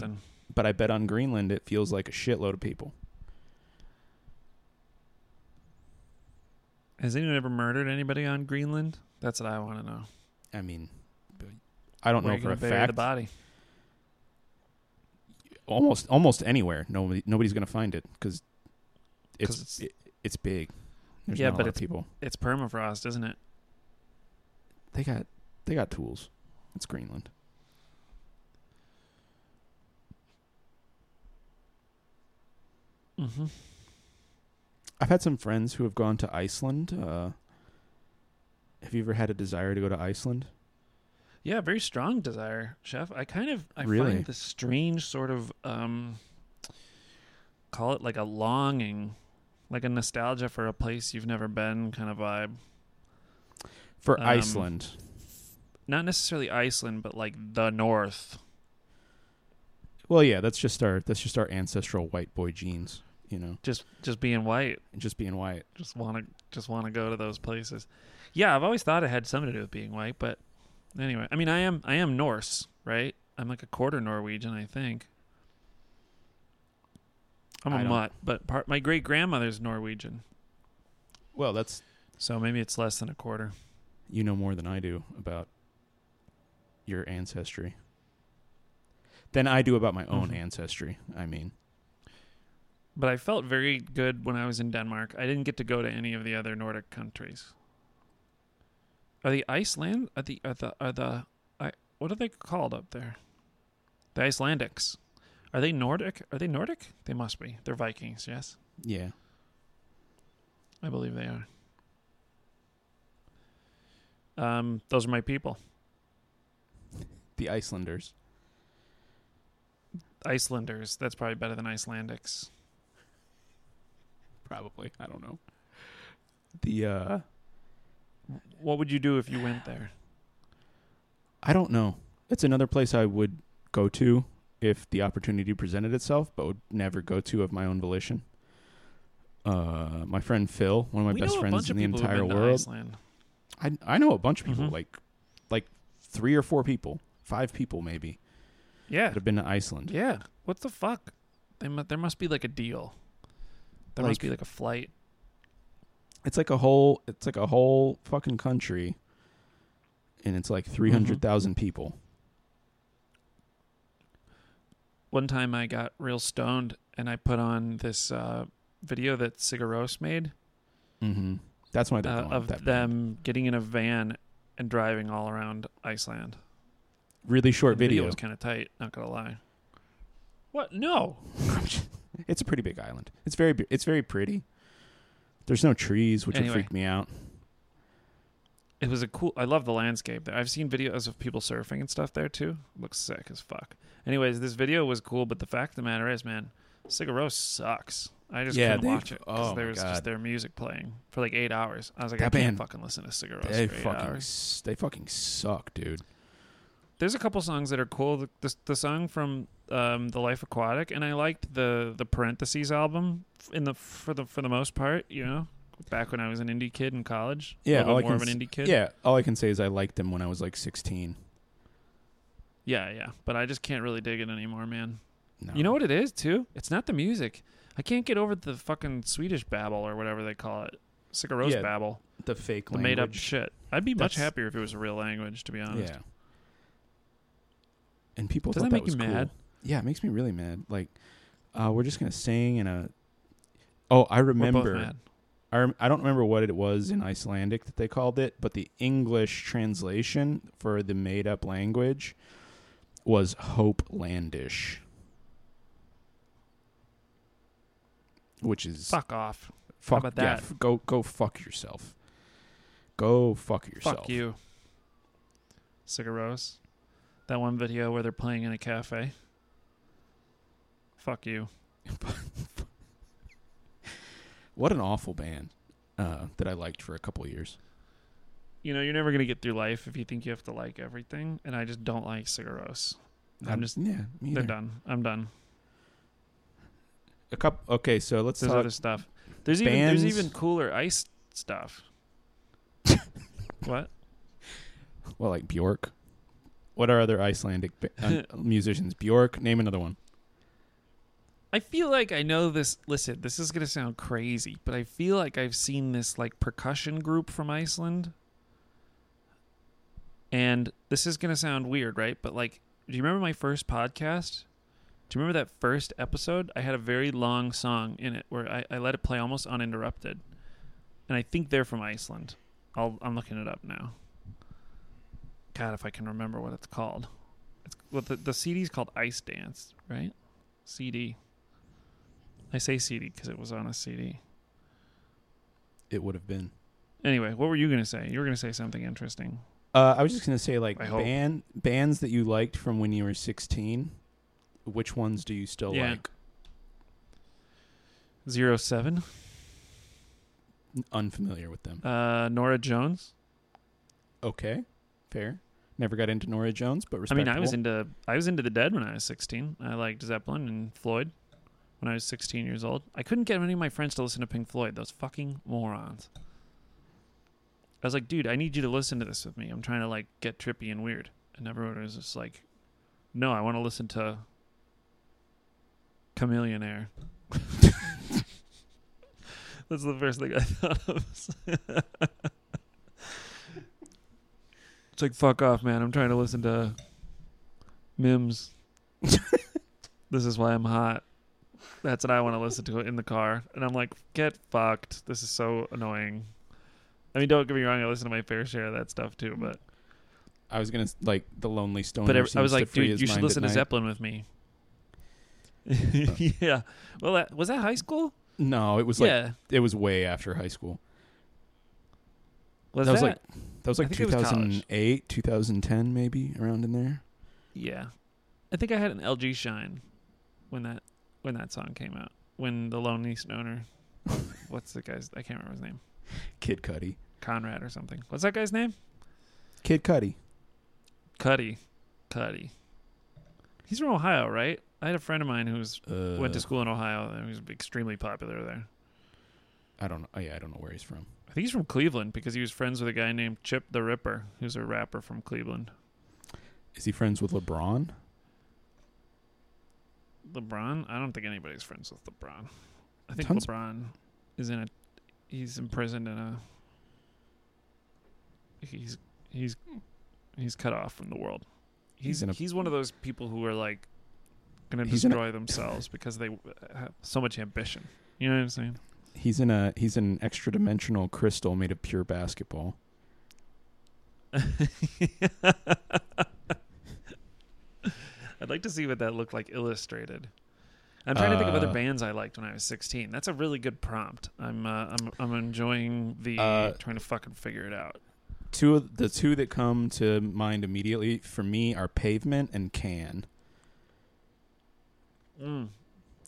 but I bet on Greenland it feels like a shitload of people. Has anyone ever murdered anybody on Greenland? That's what I want to know. I mean, I don't Where know for a gonna the fact. body. Almost almost anywhere, nobody nobody's gonna find it because it's it's- it, it's big. There's Yeah, not a but lot of it's- people. It's permafrost, isn't it? They got they got tools. It's Greenland. Mm-hmm. I've had some friends who have gone to Iceland. Uh, have you ever had a desire to go to Iceland? Yeah, very strong desire, chef. I kind of I Really? find this strange sort of um call it like a longing, like a nostalgia for a place you've never been kind of vibe. For Um, Iceland, Not necessarily Iceland, but like the north. well, yeah, that's just our that's just our ancestral white boy genes. You know, Just just being white. just being white. Just want to just want to go to those places. Yeah, I've always thought it had something to do with being white, but anyway, I mean, I am I am Norse, right? I'm like a quarter Norwegian, I think. I'm I a mutt, but part my great grandmother's Norwegian, Well, that's so maybe it's less than a quarter. you know more than I do about your ancestry. Than I do about my own Mhm. ancestry. I mean, But I felt very good when I was in Denmark. I didn't get to go to any of the other Nordic countries. Are the Iceland? Are the are the are the I, what are they called up there? The Icelandics. Are they Nordic? Are they Nordic? They must be. They're Vikings. Yes, yeah. I believe they are. Um, those are my people. The Icelanders. Icelanders. That's probably better than Icelandics. Probably. I don't know. The uh What would you do if you went there? I don't know. It's another place I would go to if the opportunity presented itself, but would never go to of my own volition. uh, my friend Phil, one of my we best friends in the entire who've been to world. I I know a bunch of people, Mhm. like like three or four people, five people maybe Yeah, that have been to Iceland. yeah. What the fuck? They mu- there must be like a deal. There must be like a flight. It's like a whole it's like a whole fucking country, and it's like three hundred thousand people. One time I got real stoned and I put on this uh, video that Sigur Rós made Mm-hmm. That's why they're uh, of that them band. getting in a van and driving all around Iceland. Really short The video video. was kind of tight. Not gonna lie. What? No. it's a pretty big island. It's very it's very pretty. There's no trees, which Anyway. would freak me out. It was a cool. I love the landscape there. I've seen videos of people surfing and stuff there too. looks sick as fuck. Anyways, this video was cool, but the fact of the matter is, man, Sigur Rós sucks. I just Yeah, couldn't they- watch it because oh there was God. just their music playing for like eight hours. I was like, I That can't fucking listen to They for eight fucking hours. s- they fucking suck, dude. There's a couple songs that are cool. The, the, the song from um, the Life Aquatic, and I liked the the Parentheses album in the for the for the most part. You know, back when I was an indie kid in college. Yeah, all I more of can an indie kid. Yeah, all I can say is I liked them when I was like 16. yeah, yeah. But I just can't really dig it anymore, man. No. You know what it is too? It's not the music. I can't get over the fucking Swedish babble or whatever they call it. Sigur Rós Yeah, babble. the fake The made up shit. I'd be much happier if it was a real language, to be honest. Yeah. And people Does thought that make you cool. mad? Yeah, it makes me really mad. Like, uh, we're just gonna sing in a. Oh, I remember. I, rem- I don't remember what it was in Icelandic that they called it, but the English translation for the made up language was Hopelandish. Which is Fuck off. fuck about yeah, that? f- go go fuck yourself. Go fuck yourself. Fuck you. Sigur Rós. That one video where they're playing in a cafe. Fuck you. What an awful band uh, that I liked for a couple years. You know, you're never gonna get through life if you think you have to like everything, and I just don't like Sigur Rós. I'm Um, just- yeah. Me They're done. I'm done. A couple. Okay, so let's There's talk. other stuff. There's even there's even cooler ice stuff. what? Well, like Bjork. What are other Icelandic ba- uh, musicians? Bjork. Name another one. I feel like I know this. Listen, this is gonna sound crazy, but I feel like I've seen this like percussion group from Iceland. And this is gonna sound weird, right? But like, do you remember my first podcast? Do you remember that first episode? I had a very long song in it where I, I let it play almost uninterrupted, and I think they're from Iceland. I'll, I'm looking it up now. God, if I can remember what it's called. It's well, the the CD's called Ice Dance, right? CD. I say CD because it was on a CD. It would have been. Anyway, what were you gonna say? You were gonna say something interesting. Uh, I was just gonna say like I hope. band bands that you liked from when you were sixteen. Which ones do you still Yeah. like? Zero seven. Unfamiliar with them. Uh, Norah Jones. Okay, fair. Never got into Norah Jones, but I respectable. mean, I was into I was into the Dead when I was sixteen. I liked Zeppelin and Floyd when I was sixteen years old. I couldn't get any of my friends to listen to Pink Floyd. Those fucking morons. I was like, dude, I need you to listen to this with me. I'm trying to like get trippy and weird. And everyone was just like, no, I want to listen to Chamillionaire. That's the first thing I thought of. it's like fuck off, man. I'm trying to listen to Mims. this is why I'm hot. That's what I want to listen to in the car. And I'm like, get fucked. This is so annoying. I mean, don't get me wrong. I listen to my fair share of that stuff too, but I was gonna like the Lonely Stoner. but ev- I was like, dude, you should listen to night. Zeppelin with me. yeah. Well, that, was that high school? No, it was like yeah. it was way after high school. Was that that, was like that was like think it was 2008, 2010, maybe around in there. Yeah, I think I had an LG Shine when that when that song came out. When the Lonely Stoner, what's the guy's? I can't remember his name. Kid Cudi. Conrad or something. What's that guy's name? Kid Cudi. Cuddy. Cudi. He's from Ohio, right? I had a friend of mine who was Uh, went to school in Ohio and he was extremely popular there. I don't know. Oh, yeah, I don't know where he's from. I think he's from Cleveland because he was friends with a guy named Chip tha Ripper, who's a rapper from Cleveland. Is he friends with LeBron? LeBron? I don't think anybody's friends with LeBron. I think Tons- LeBron is in a he's imprisoned in a he's he's he's cut off from the world. He's He's in a- he's one of those people who are like going to in a- destroy themselves because they have so much ambition. You know what I'm saying? He's in a he's in an extra dimensional crystal made of pure basketball. I'd like to see what that looked like illustrated. I'm trying to think of other Uh, bands I liked when I was 16. That's a really good prompt. I'm uh, I'm I'm enjoying the Uh, trying to fucking figure it out. Two of the two that come to mind immediately for me are Pavement and Can, Mm.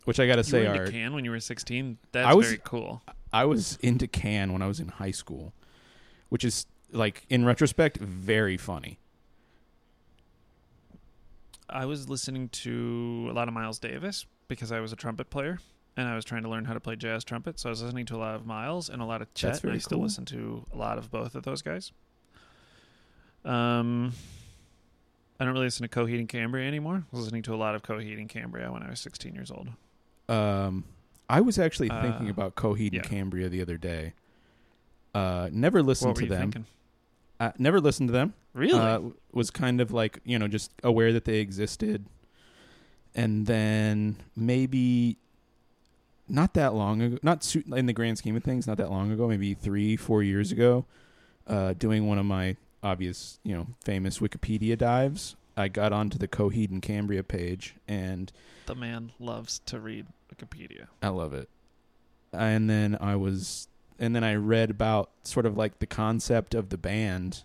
which I got to You say were into are Can when you were 16. That's I was- very cool. I was into Can when I was in high school, which is like in retrospect very funny. I was listening to a lot of Miles Davis because I was a trumpet player and I was trying to learn how to play jazz trumpet. So I was listening to a lot of Miles and a lot of Chet. And I still cool. listen to a lot of both of those guys. Um, I don't really listen to Coheed and Cambria anymore. I was listening to a lot of Coheed and Cambria when I was 16 years old. Um, I was actually thinking Uh, about Coheed yeah. and Cambria the other day. Uh, never listened to them. thinking? Uh, never listened to them. Really? Uh, was kind of like you know just aware that they existed, and then maybe not that long ago, not su- in the grand scheme of things, not that long ago, maybe three, four years ago, uh, doing one of my obvious, you know, famous Wikipedia dives. I got onto the Coheed and Cambria page, and the man loves to read Wikipedia. I love it. And then I was, and then I read about sort of like the concept of the band,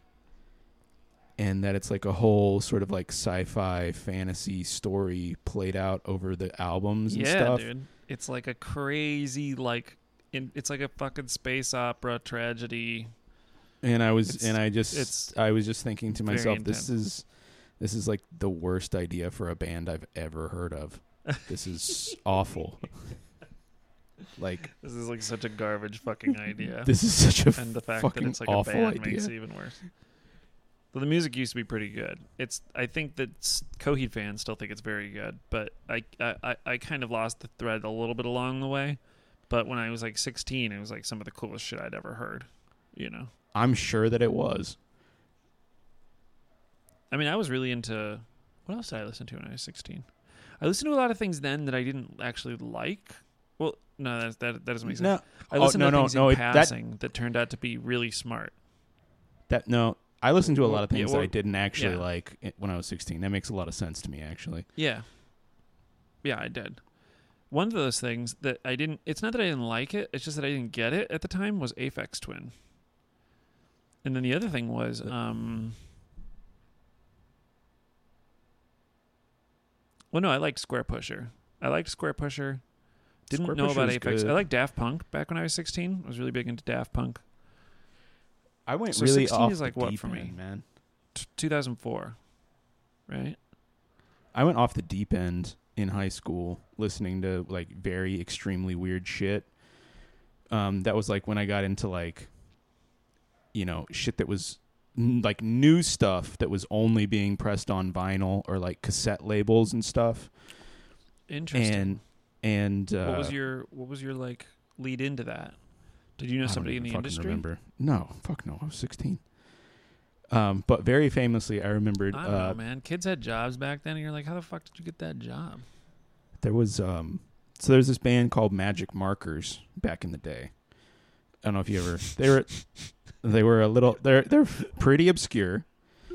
and that it's like a whole sort of like sci-fi fantasy story played out over the albums and yeah, stuff. dude. It's like a crazy like in, it's like a fucking space opera tragedy. And I was, It's- and I just, it's I was just thinking to myself, this is, this is like the worst idea for a band I've ever heard of. This is awful. Like This is like such a garbage fucking idea. this is such a and the fact that it's like a awful band idea. makes it even worse. But the music used to be pretty good. It's I think that Coheed fans still think it's very good, but I, I I I kind of lost the thread a little bit along the way. But when I was like 16, it was like some of the coolest shit I'd ever heard. You know, I'm sure that it was. I mean, I was really into what else did I listen to when I was 16? I listened to a lot of things then that I didn't actually like. Well, no, that that, that doesn't make sense. No, I Oh, listened no, to no, things no, in it- that- passing that, turned out to be really smart. That no, I listened to a lot of yeah, things that I well, didn't actually yeah. like i- when I was 16. That makes a lot of sense to me, actually. Yeah. Yeah, I did. One of those things that I didn't it's not that I didn't like it, it's just that I didn't get it at the time was Aphex Twin. And then the other thing was Uh, um Well no, I liked Squarepusher. I liked Squarepusher. Didn't Square know Pusher about was Aphex. good. I like Daft Punk back when I was 16. I was really big into Daft Punk. I went So really 16 off is like the what deep for me? end, man. T- 2004. Right? I went off the deep end in high school, listening to like very extremely weird shit. Um, that was like when I got into like, you know, shit that was n- like new stuff that was only being pressed on vinyl or like cassette labels and stuff. Interesting. And and uh, what was your what was your like lead into that? Did you know somebody in the industry? Remember? No, fuck no. I was sixteen. Um, but very famously, I remembered I don't uh, know, man. Kids had jobs back then, and you're like, how the fuck did you get that job? there was um, so there's this band called Magik Markers back in the day. I don't know if you ever they were they were a little they're they're pretty obscure.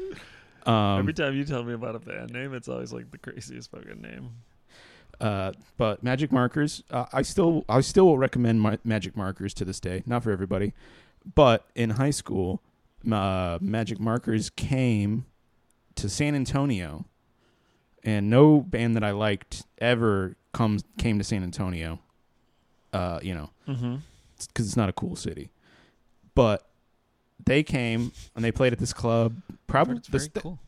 Um, Every time you tell me about a band name, it's always like the craziest fucking name. Uh, but Magik Markers, uh, I still I still will recommend my Magik Markers to this day. Not for everybody, but in high school, uh, Magik Markers came to San Antonio, and no band that I liked ever comes came to San Antonio. Uh, you know, Mm-hmm. because it's not a cool city, but they came and they played at this club. Probably It's this- cool.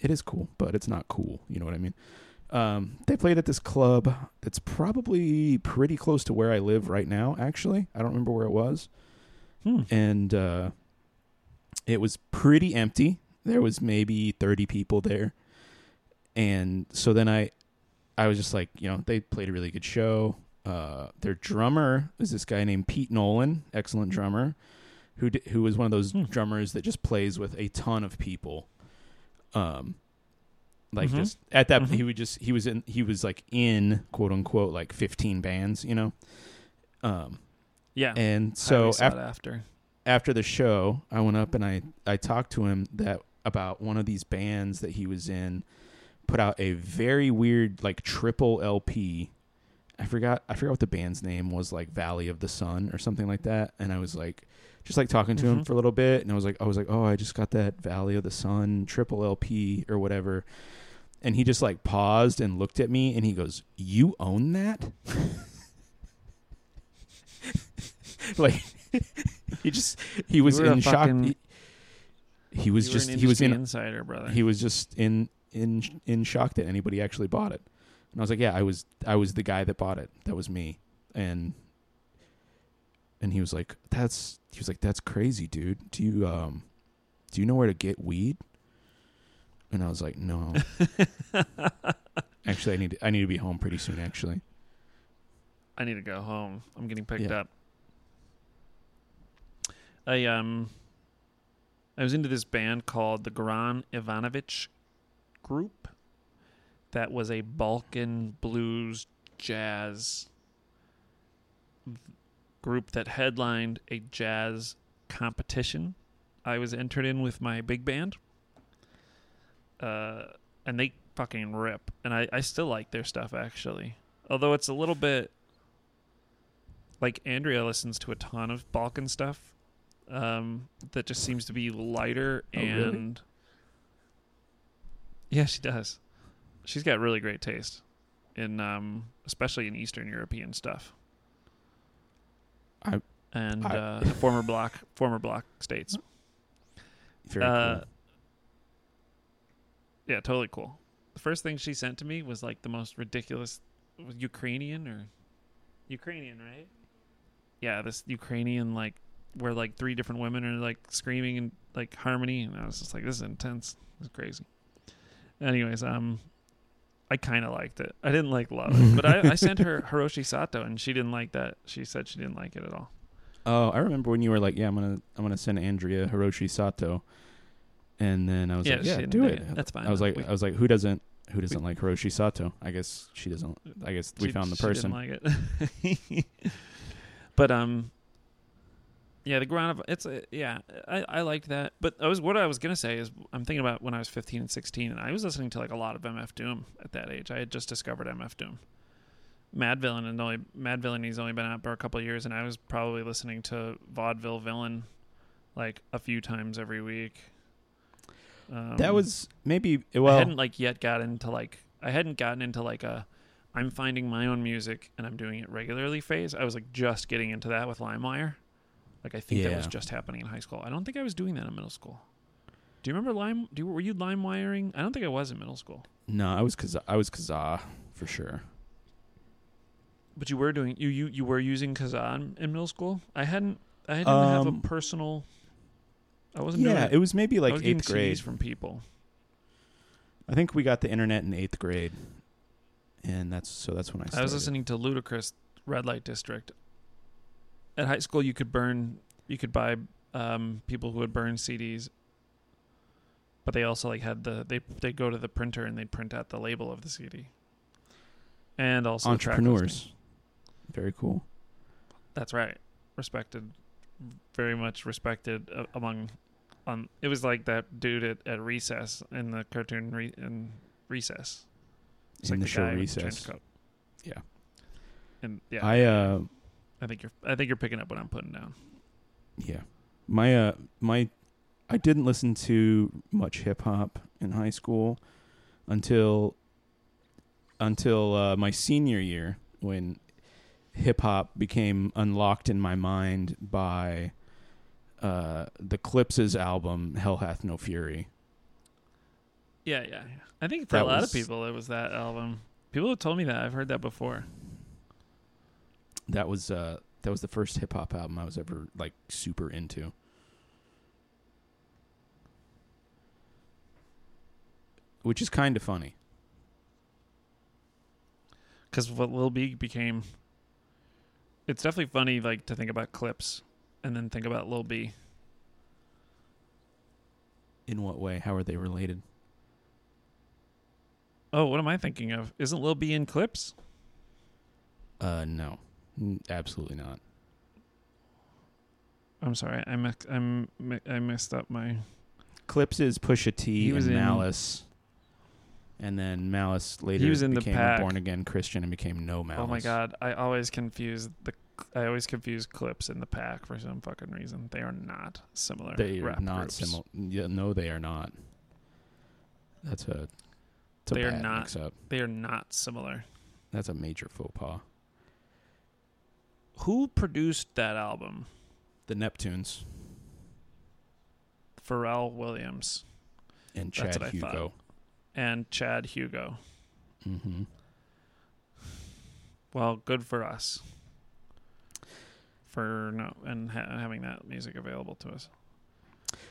it is cool, but it's not cool. You know what I mean? Um, they played at this club that's probably pretty close to where I live right now. Actually, I don't remember where it was, Hmm. and uh, it was pretty empty. There was maybe thirty people there, and so then I, I was just like, you know, they played a really good show. Uh, their drummer is this guy named Pete Nolan, excellent drummer, who di- who was one of those Hmm. drummers that just plays with a ton of people. Um, like Mhm. just at that Mhm. he would just he was in he was like in quote unquote like 15 bands you know um Yeah. and so after after. after the show i went up and i i talked to him that about one of these bands that he was in put out a very weird like triple lp i forgot i forgot what the band's name was like valley of the sun or something like that and i was like just like talking to him Mhm. for a little bit and i was like i was like oh i just got that valley of the sun triple lp or whatever and he just like paused and looked at me and he goes you own that like he just he was You were a in shock fucking- he, he was just he was in insider, brother. he was just in in in shock that anybody actually bought it. And I was like, yeah, I was I was the guy that bought it. That was me. And and he was like, that's he was like, that's crazy, dude. Do you um do you know where to get weed? And I was like, no. actually, I need to, I need to be home pretty soon. Actually, I need to go home. I'm getting picked Yeah. up. I um I was into this band called the Goran Ivanovic Group that was a Balkan blues jazz group that headlined a jazz competition. I was entered in with my big band. Uh and they fucking rip. And I, I still like their stuff actually. Although it's a little bit like Andrea listens to a ton of Balkan stuff um, that just seems to be lighter Oh, really? and yeah, she does. She's got really great taste in um, especially in Eastern European stuff. I- and I- uh, former bloc former bloc states. very Uh, cool. Yeah, totally cool. The first thing she sent to me was like the most ridiculous Ukrainian or Ukrainian, right? Yeah, this Ukrainian like where like three different women are like screaming in like harmony and I was just like this is intense. This is crazy. Anyways, um I kind of liked it. I didn't like love it, but I, I sent her Hiroshi Sato and she didn't like that. She said she didn't like it at all. Oh, I remember when you were like, "Yeah, I'm gonna, I'm gonna send Andrea Hiroshi Sato," and then I was Yeah, like, "Yeah, do it." That's fine. I was like, We- I was like, "Who doesn't, who doesn't like Hiroshi Sato?" I guess she doesn't. I guess we She- found the person. like it. but um, yeah, the ground of it's a, yeah, I I liked that. But I was what I was gonna say is I'm thinking about when I was 15 and 16, and I was listening to like a lot of MF Doom at that age. I had just discovered MF Doom. Madvillain and only Madvillain he's only been out for a couple of years, and I was probably listening to Vaudeville Villain like a few times every week. Um, that was maybe I well. hadn't like yet got into like I hadn't gotten into like a I'm finding my own music and I'm doing it regularly phase. I was like just getting into that with LimeWire. Like I think that was just happening in high school. I don't think I was doing that in middle school. Do you remember Lime? Do you, were you Lime wiring? I don't think I was in middle school, no, I was Kazaa. I was Kazaa for sure. but you were doing you you you were using Kazaa in, in middle school. I hadn't. I didn't have a Um, personal. I wasn't doing Yeah, it. it was maybe like was eighth grade. CDs from people. I think we got the internet in eighth grade, and that's so that's when I. Started. I was listening to Ludacris Red Light District. At high school, you could burn, you could buy um, people who would burn CDs, but they also like had the they they go to the printer and they'd print out the label of the CD, and also the track listing. entrepreneurs. Very cool. That's right, respected, very much respected uh, among. Um, it was like that dude at, at recess in the cartoon re- in recess. It's in like the, show guy with recess. coat. Yeah. And yeah, I uh I think you're. I think you're picking up what I'm putting down. yeah. My uh my I didn't listen to much hip hop in high school until until uh, my senior year when hip hop became unlocked in my mind by uh, the Clipse's album Hell Hath No Fury. Yeah, yeah. yeah. I think for That a lot was- of people, it was that album. People have told me that. I've heard that before. That was uh that was the first hip hop album I was ever like super into. Which is kind of funny. because what Lil B became. It's definitely funny, like to think about Clipse, and then think about Lil B. In what way? How are they related? Oh, what am I thinking of? Isn't Lil B in Clipse? Uh no. Absolutely not. I'm sorry, I mix, I'm mi- I messed up my. Clipse is Pusha T He was and in- Malice. And then Malice later was in the became pack. a born again Christian and became no Malice. Oh my god, I always confuse the. I always confuse Clipse in the pack for some fucking reason. They are not similar. They are not similar. Yeah, no, they are not. That's a. A They are bad not. mix-up. They are not similar. That's a major faux pas. Who produced that album? The Neptunes Pharrell Williams and That's Chad thought. And Chad Hugo. Mm-hmm. Well, good for us. For no, and ha- having that music available to us.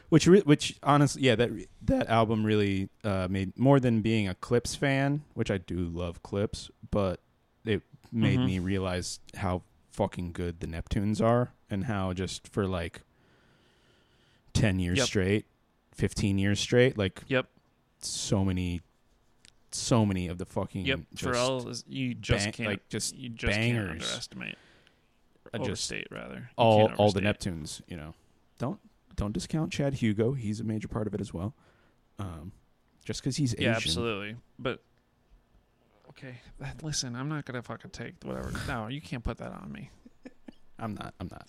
Which, re- which honestly, yeah, that re- that album really uh, made more than being a Clipse fan, which I do love Clipse, but it made Mhm. me realize how fucking good the Neptunes are, and how just for like ten years Yep. straight, fifteen years straight, like Yep. So many, so many of the fucking Yep. Pharrell is you just bang- can't like, just you just bangers. can't underestimate. I just overstate rather. You all all the. Neptunes, you know. Don't don't discount Chad Hugo. He's a major part of it as well. Um, just because he's Asian. Yeah, absolutely. But okay, listen, I'm not gonna fucking take whatever. No, you can't put that on me. I'm not. I'm not.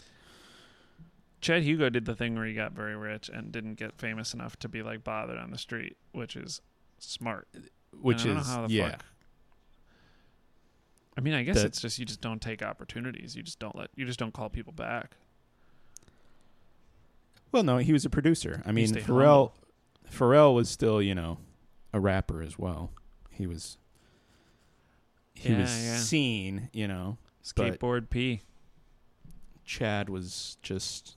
Chad Hugo did the thing where he got very rich and didn't get famous enough to be like bothered on the street, which is smart. Which I don't is know how the yeah. fuck- I mean, I guess it's just you just don't take opportunities. You just don't let you just don't call people back. Well, no, he was a producer. I mean, Pharrell. Pharrell was still, you know, a rapper as well. He was. He Yeah, was yeah. seen, you know. Skateboard P. Chad was just.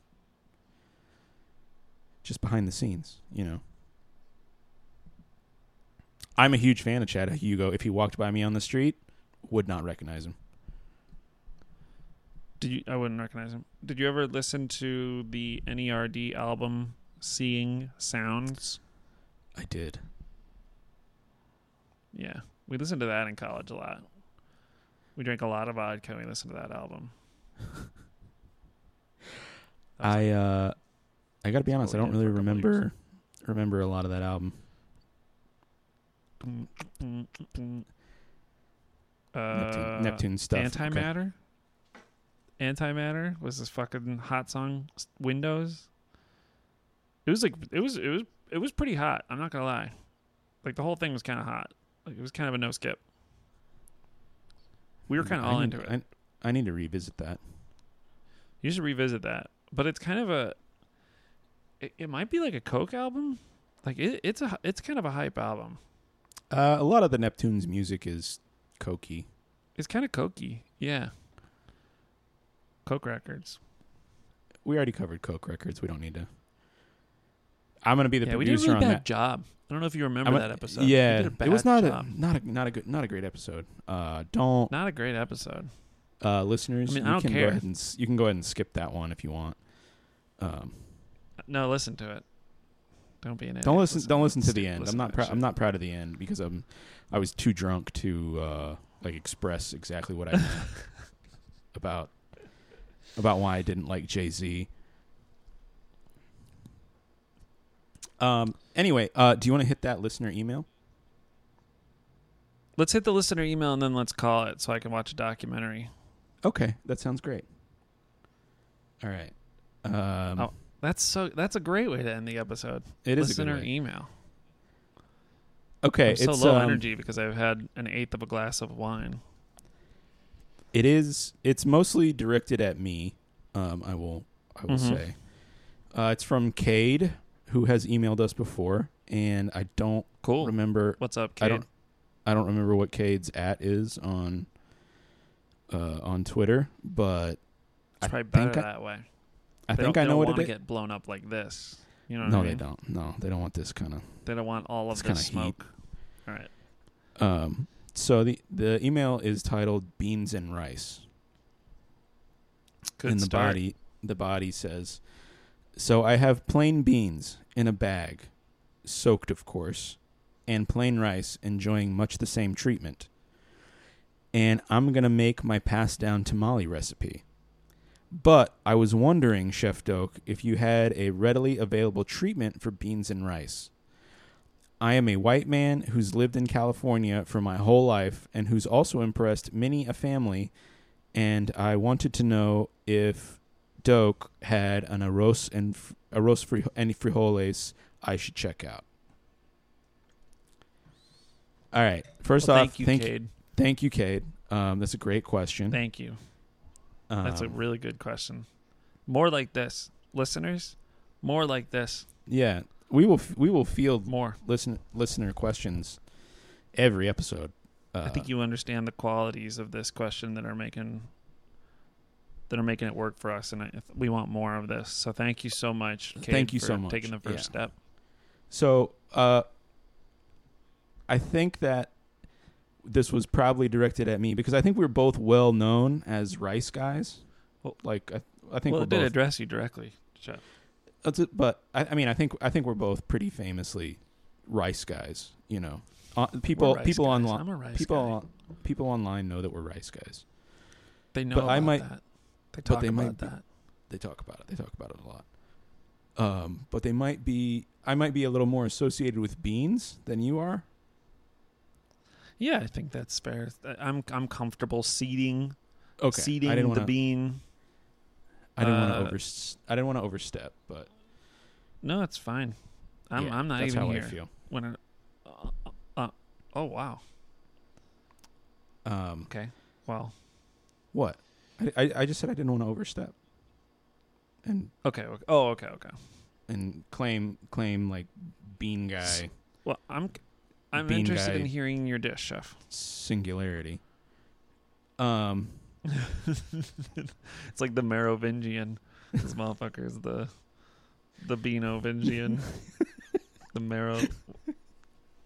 Just behind the scenes, you know. I'm a huge fan of Chad Hugo. If he walked by me on the street, would not recognize him. Did you? I wouldn't recognize him. Did you ever listen to the NERD album "Seeing Sounds"? I did. Yeah, we listened to that in college a lot. We drank a lot of vodka. and We listened to that album. That I uh I got to be honest, I don't really for a couple remember remember a lot of that album. Mm, mm, mm. Neptune, Uh, Neptune stuff. Okay. Antimatter. Antimatter was this fucking hot song. Windows. It was like it was it was it was pretty hot. I'm not gonna lie. Like the whole thing was kind of hot. Like it was kind of a no skip. We were kind of all need- into it. I, I need to revisit that. You should revisit that. But it's kind of a. It, it might be like a Coke album. Like it, it's a it's kind of a hype album. Uh, a lot of the Neptunes music is cokey. It's kind of cokey. Yeah. Coke records. We already covered Coke records. We don't need to. I'm gonna be the yeah, we did a producer really on bad that. job. I don't know if you remember a- that episode. Yeah, did a bad it was not job. a not a not a good not a great episode. Uh, don't not a great episode. uh, listeners. I mean, I you don't can care. go ahead and you can go ahead and skip that one if you want. Um, No, listen to it. Don't be an idiot. don't listen. Don't listen to the end. listen I'm not. Prou- I'm not proud of the end because I'm. I was too drunk to uh, like express exactly what I meant about about why I didn't like Jay Z. Um. Anyway, uh, do you want to hit that listener email? Let's hit the listener email and then let's call it so I can watch a documentary. Okay, that sounds great. All right. Um, Oh, That's so. That's a great way to end the episode. it is a listener good way. email. Okay, I'm so it's low um, energy because I've had an eighth of a glass of wine. It is. It's mostly directed at me. Um, I will. I will Mhm. say. Uh, it's from Cade, who has emailed us before, and I don't Cool. remember. What's up, I don't. I don't remember what Cade's at is on uh, on Twitter, but It's I probably better I, that way. I They think I know they what it to get blown up like this. You know what No, I they don't. No, they don't want this kind of. They don't want all of This this kinda heat. smoke. All right. Um, so the the email is titled "Beans and Rice." Good in the start. body the body says so i have plain beans in a bag soaked of course and plain rice enjoying much the same treatment and i'm going to make my passed down tamale recipe but i was wondering chef doke if you had a readily available treatment for beans and rice I am a white man who's lived in California for my whole life and who's also impressed many a family and I wanted to know if Doke had an arroz and arroz fri- and frijoles I should check out. All right. First Well, off, thank you, thank Cade. thank you, Cade. Um, that's a great question. Thank you. That's a Um, really good question. More like this, listeners. More like this. yeah. We will f- we will field More. listen listener questions every episode. Uh, I think you understand the qualities of this question that are making that are making it work for us, and I, we want more of this. So thank you so much. Thank you for so much. taking the first Yeah. step. So, uh, I think that this was probably directed at me because I think we're both well known as rice guys. Well- like I, I think Well, we're it did both. address you directly. That's it, but I, I mean, I think I think we're both pretty famously rice guys. You know, uh, people people guys. online I'm a rice people guy. people online know that we're rice guys. They know but I might- that. They but talk they about might be- that. They talk about it. They talk about it a lot. Um, but they might be. I might be a little more associated with beans than you are. Yeah, I think that's fair. I'm I'm comfortable ceding Okay, ceding I didn't the bean. I didn't uh, want to over. I didn't want to overstep, but No, it's fine. I'm yeah, I'm not that's even how here I feel. when it. Uh, uh, oh wow. Um, Okay. Well. what? I, I I just said I didn't want to overstep, and Okay. okay. Oh. Okay. Okay. and claim claim like bean guy Well, I'm I'm Bean interested guy. in hearing your dish, chef. singularity. Um, it's like the Merovingian. This motherfucker's the the Beanovingian. the Marrow.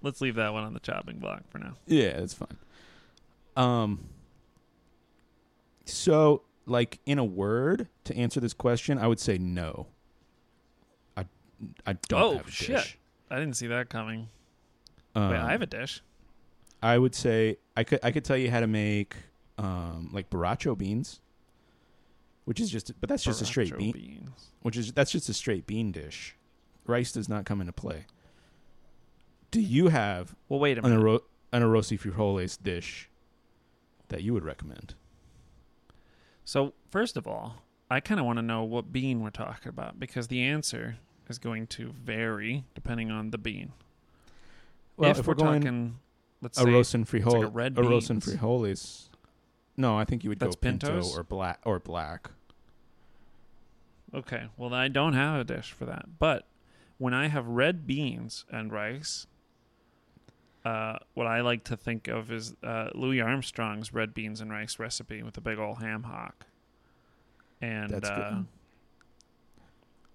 Let's leave that one on the chopping block for now. yeah, it's fine. Um, so like in a word to answer this question, I would say no. I I don't Oh, have a shit. dish. I didn't see that coming. Um, Wait, I have a dish. I would say I could I could tell you how to make um like borracho beans, which is just but that's just a straight bean, beans. which is that's just a straight bean dish. Rice does not come into play. Do you have Well, wait a an minute. aro- an arroz frijoles dish that you would recommend? So, first of all, I kind of want to know what bean we're talking about because the answer is going to vary depending on the bean. Well, if, if we're, we're going talking, let's say, Arroz and like frijoles, a red and frijoles. No, I think you would That's go pinto pintos? or black or black. okay, well, then I don't have a dish for that. But when I have red beans and rice, uh, what I like to think of is uh, Louis Armstrong's red beans and rice recipe with a big old ham hock. And That's good. uh,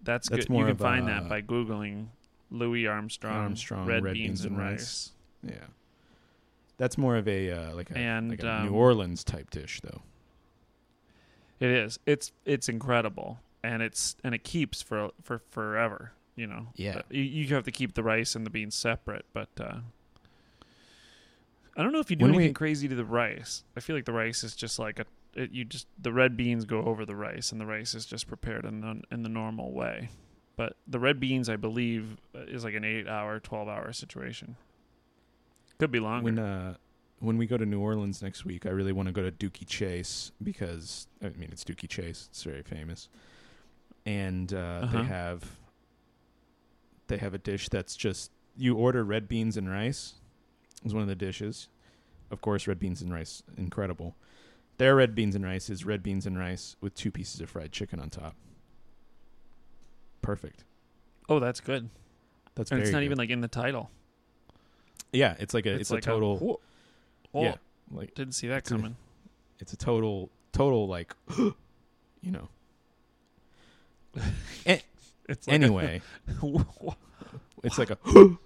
that's, That's good. You can find a- that by Googling Louis Armstrong, Armstrong red, beans, and rice. rice. Yeah, that's more of a uh, like a, And, like a um, New Orleans type dish, though. It is. It's it's incredible, and it's and it keeps for for forever. You know. Yeah. Uh, you, you have to keep the rice and the beans separate, but uh, I don't know if you do When anything we- crazy to the rice. I feel like the rice is just like a. It, you just the red beans go over the rice, and the rice is just prepared in the in the normal way. But the red beans, I believe, uh, is like an eight-hour, twelve-hour situation. Could be longer. When uh, when we go to New Orleans next week, I really want to go to Dooky Chase because I mean it's Dooky Chase. It's very famous, and uh, Uh-huh. they have they have a dish that's just you order red beans and rice. Is one of the dishes. Of course, red beans and rice, incredible. Their red beans and rice is red beans and rice with two pieces of fried chicken on top. Perfect. Oh, that's good. That's And very it's not good. even like in the title. yeah. It's like a it's, like a total whoa. Oh, yeah like Didn't see that It's a- coming. it's a total total like you know. It's like Anyway, a, it's like a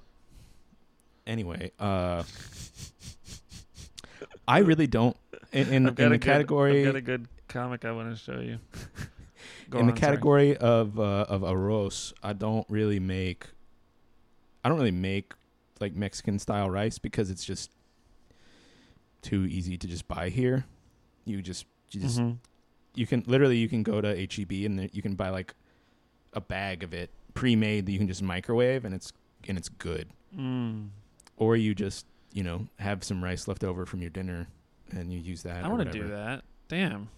anyway. Uh, I really don't in in, in a the good, category I've got a good comic I want to show you. Go in the on, sorry. category of uh, of arroz, I don't really make. I don't really make like Mexican style rice because it's just too easy to just buy here. You just you just Mhm. you can literally you can go to HEB and you can buy like a bag of it pre-made that you can just microwave and it's and it's good. Mm. Or you just you know have some rice left over from your dinner and you use that. I want want to do that. Damn.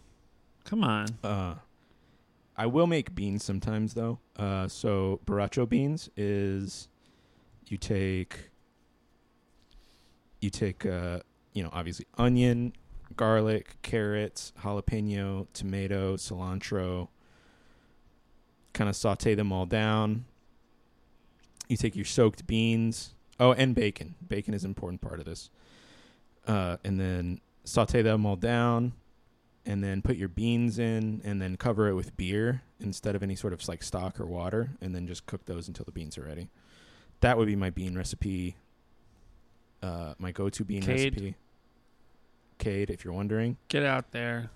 Come on. Uh, I will make beans sometimes though. Uh, so borracho beans is you take you take uh, you know obviously onion, garlic, carrots, jalapeno, tomato, cilantro. Kind of saute them all down. You take your soaked beans. Oh, and bacon. Bacon is an important part of this. Uh, and then saute them all down and then put your beans in and then cover it with beer instead of any sort of like stock or water and then just cook those until the beans are ready. That would be my bean recipe. Uh, my go-to bean Cade. recipe. Cade, if you're wondering. Get out there.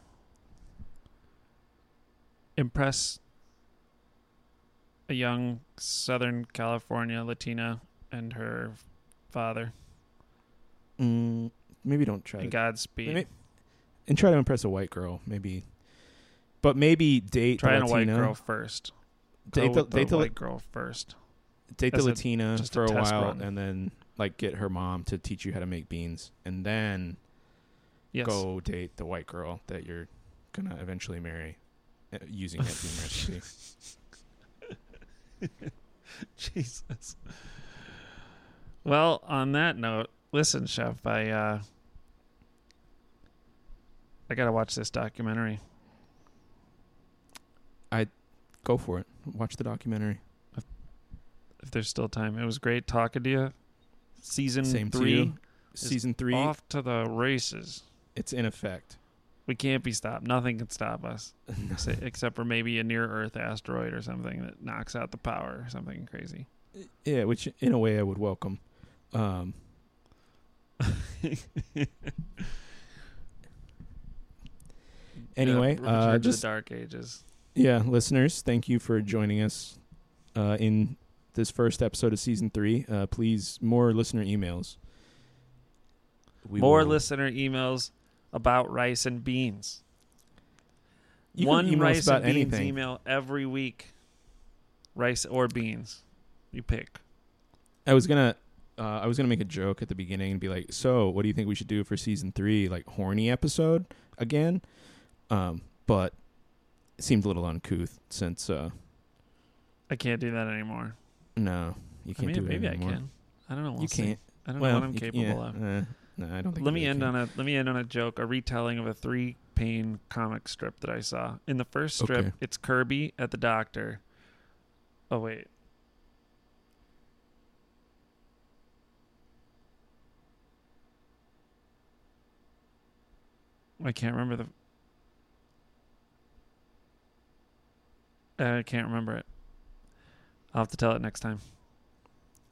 Impress a young Southern California Latina and her father. Mm, maybe don't try And to, Godspeed. May- and try to impress a white girl, maybe. But maybe date Try the on a white girl first. Date the, the date the, white girl first. date the As a- Latina just a for a test while, run. and then like get her mom to teach you how to make beans, and then Yes. go date the white girl that you're gonna eventually marry uh, using that bean recipe. Jesus. Well, on that note, listen, Chef, I uh I gotta watch this documentary. I go for it. Watch the documentary. If there's still time. It was great talking to you. Season Same three. Season three, off to the races. it's in effect. We can't be stopped. Nothing can stop us, except for maybe a near Earth asteroid or something that knocks out the power or something crazy. Yeah, which in a way I would welcome. Um, anyway, Yeah, uh, just the dark ages. yeah, listeners, thank you for joining us uh, in this first episode of season three. Uh, please, more listener emails. We More will- listener emails about rice and beans. You can One email rice about and beans anything. email every week. Rice or beans, you pick. I was gonna, uh, I was gonna make a joke at the beginning and be like, "So, what do you think we should do for season three? Like horny episode again?" Um, but it seemed a little uncouth since, uh, I can't do that anymore. no, you can't mean, do it maybe I can. I don't know. We'll you see. can't. I don't well, know what I'm capable yeah, of. uh, no, I don't think. Let me end can. on a let me end on a joke, a retelling of a three pane comic strip that I saw. In the first strip, Okay. it's Kirby at the doctor. Oh wait. I can't remember the I can't remember it. I'll have to tell it next time.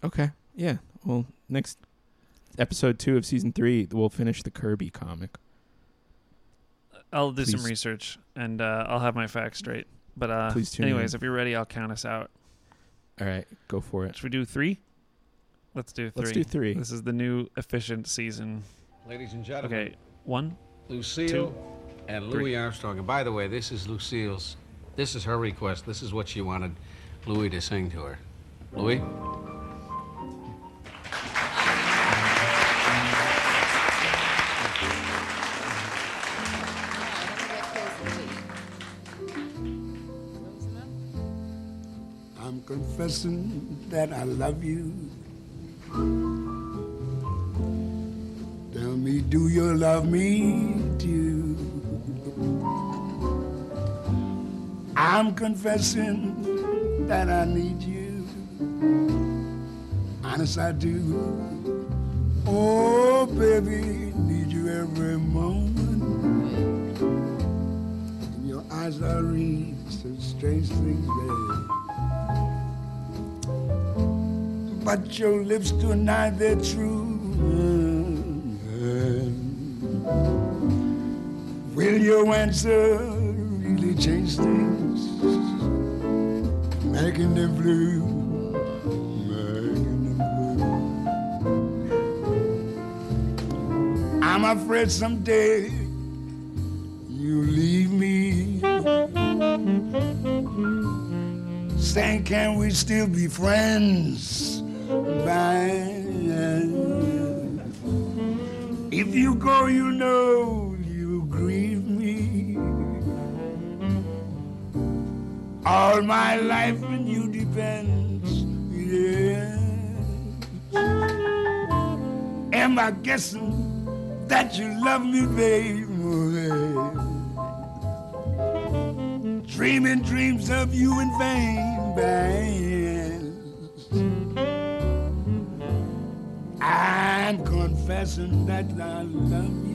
Okay. Yeah. Well, next episode two of season three, we'll finish the Kirby comic. I'll do some research and uh, I'll have my facts straight. But uh, Please tune anyways, in. if you're ready, I'll count us out. All right, go for it. Should we do three? Let's do 3 Let's do three. This is the new efficient season. Ladies and gentlemen, Okay, one. Lucille two, and three. Louis Armstrong. And by the way, this is Lucille's. This is her request. This is what she wanted Louis to sing to her. Louis? I'm confessing that I love you. Tell me, do you love me too? I'm confessing that I need you. Honest, I do. Oh, baby, need you every moment. And your eyes are read such strange things, baby. But your lips deny their truth. Will your answer really change things? Making them blue, blue. I'm afraid someday you leave me. Saying, can we still be friends? Bye. If you go, you know you grieve me. All my life Guessing that you love me, babe? Dreaming dreams of you in vain, babe. I'm confessing that I love you.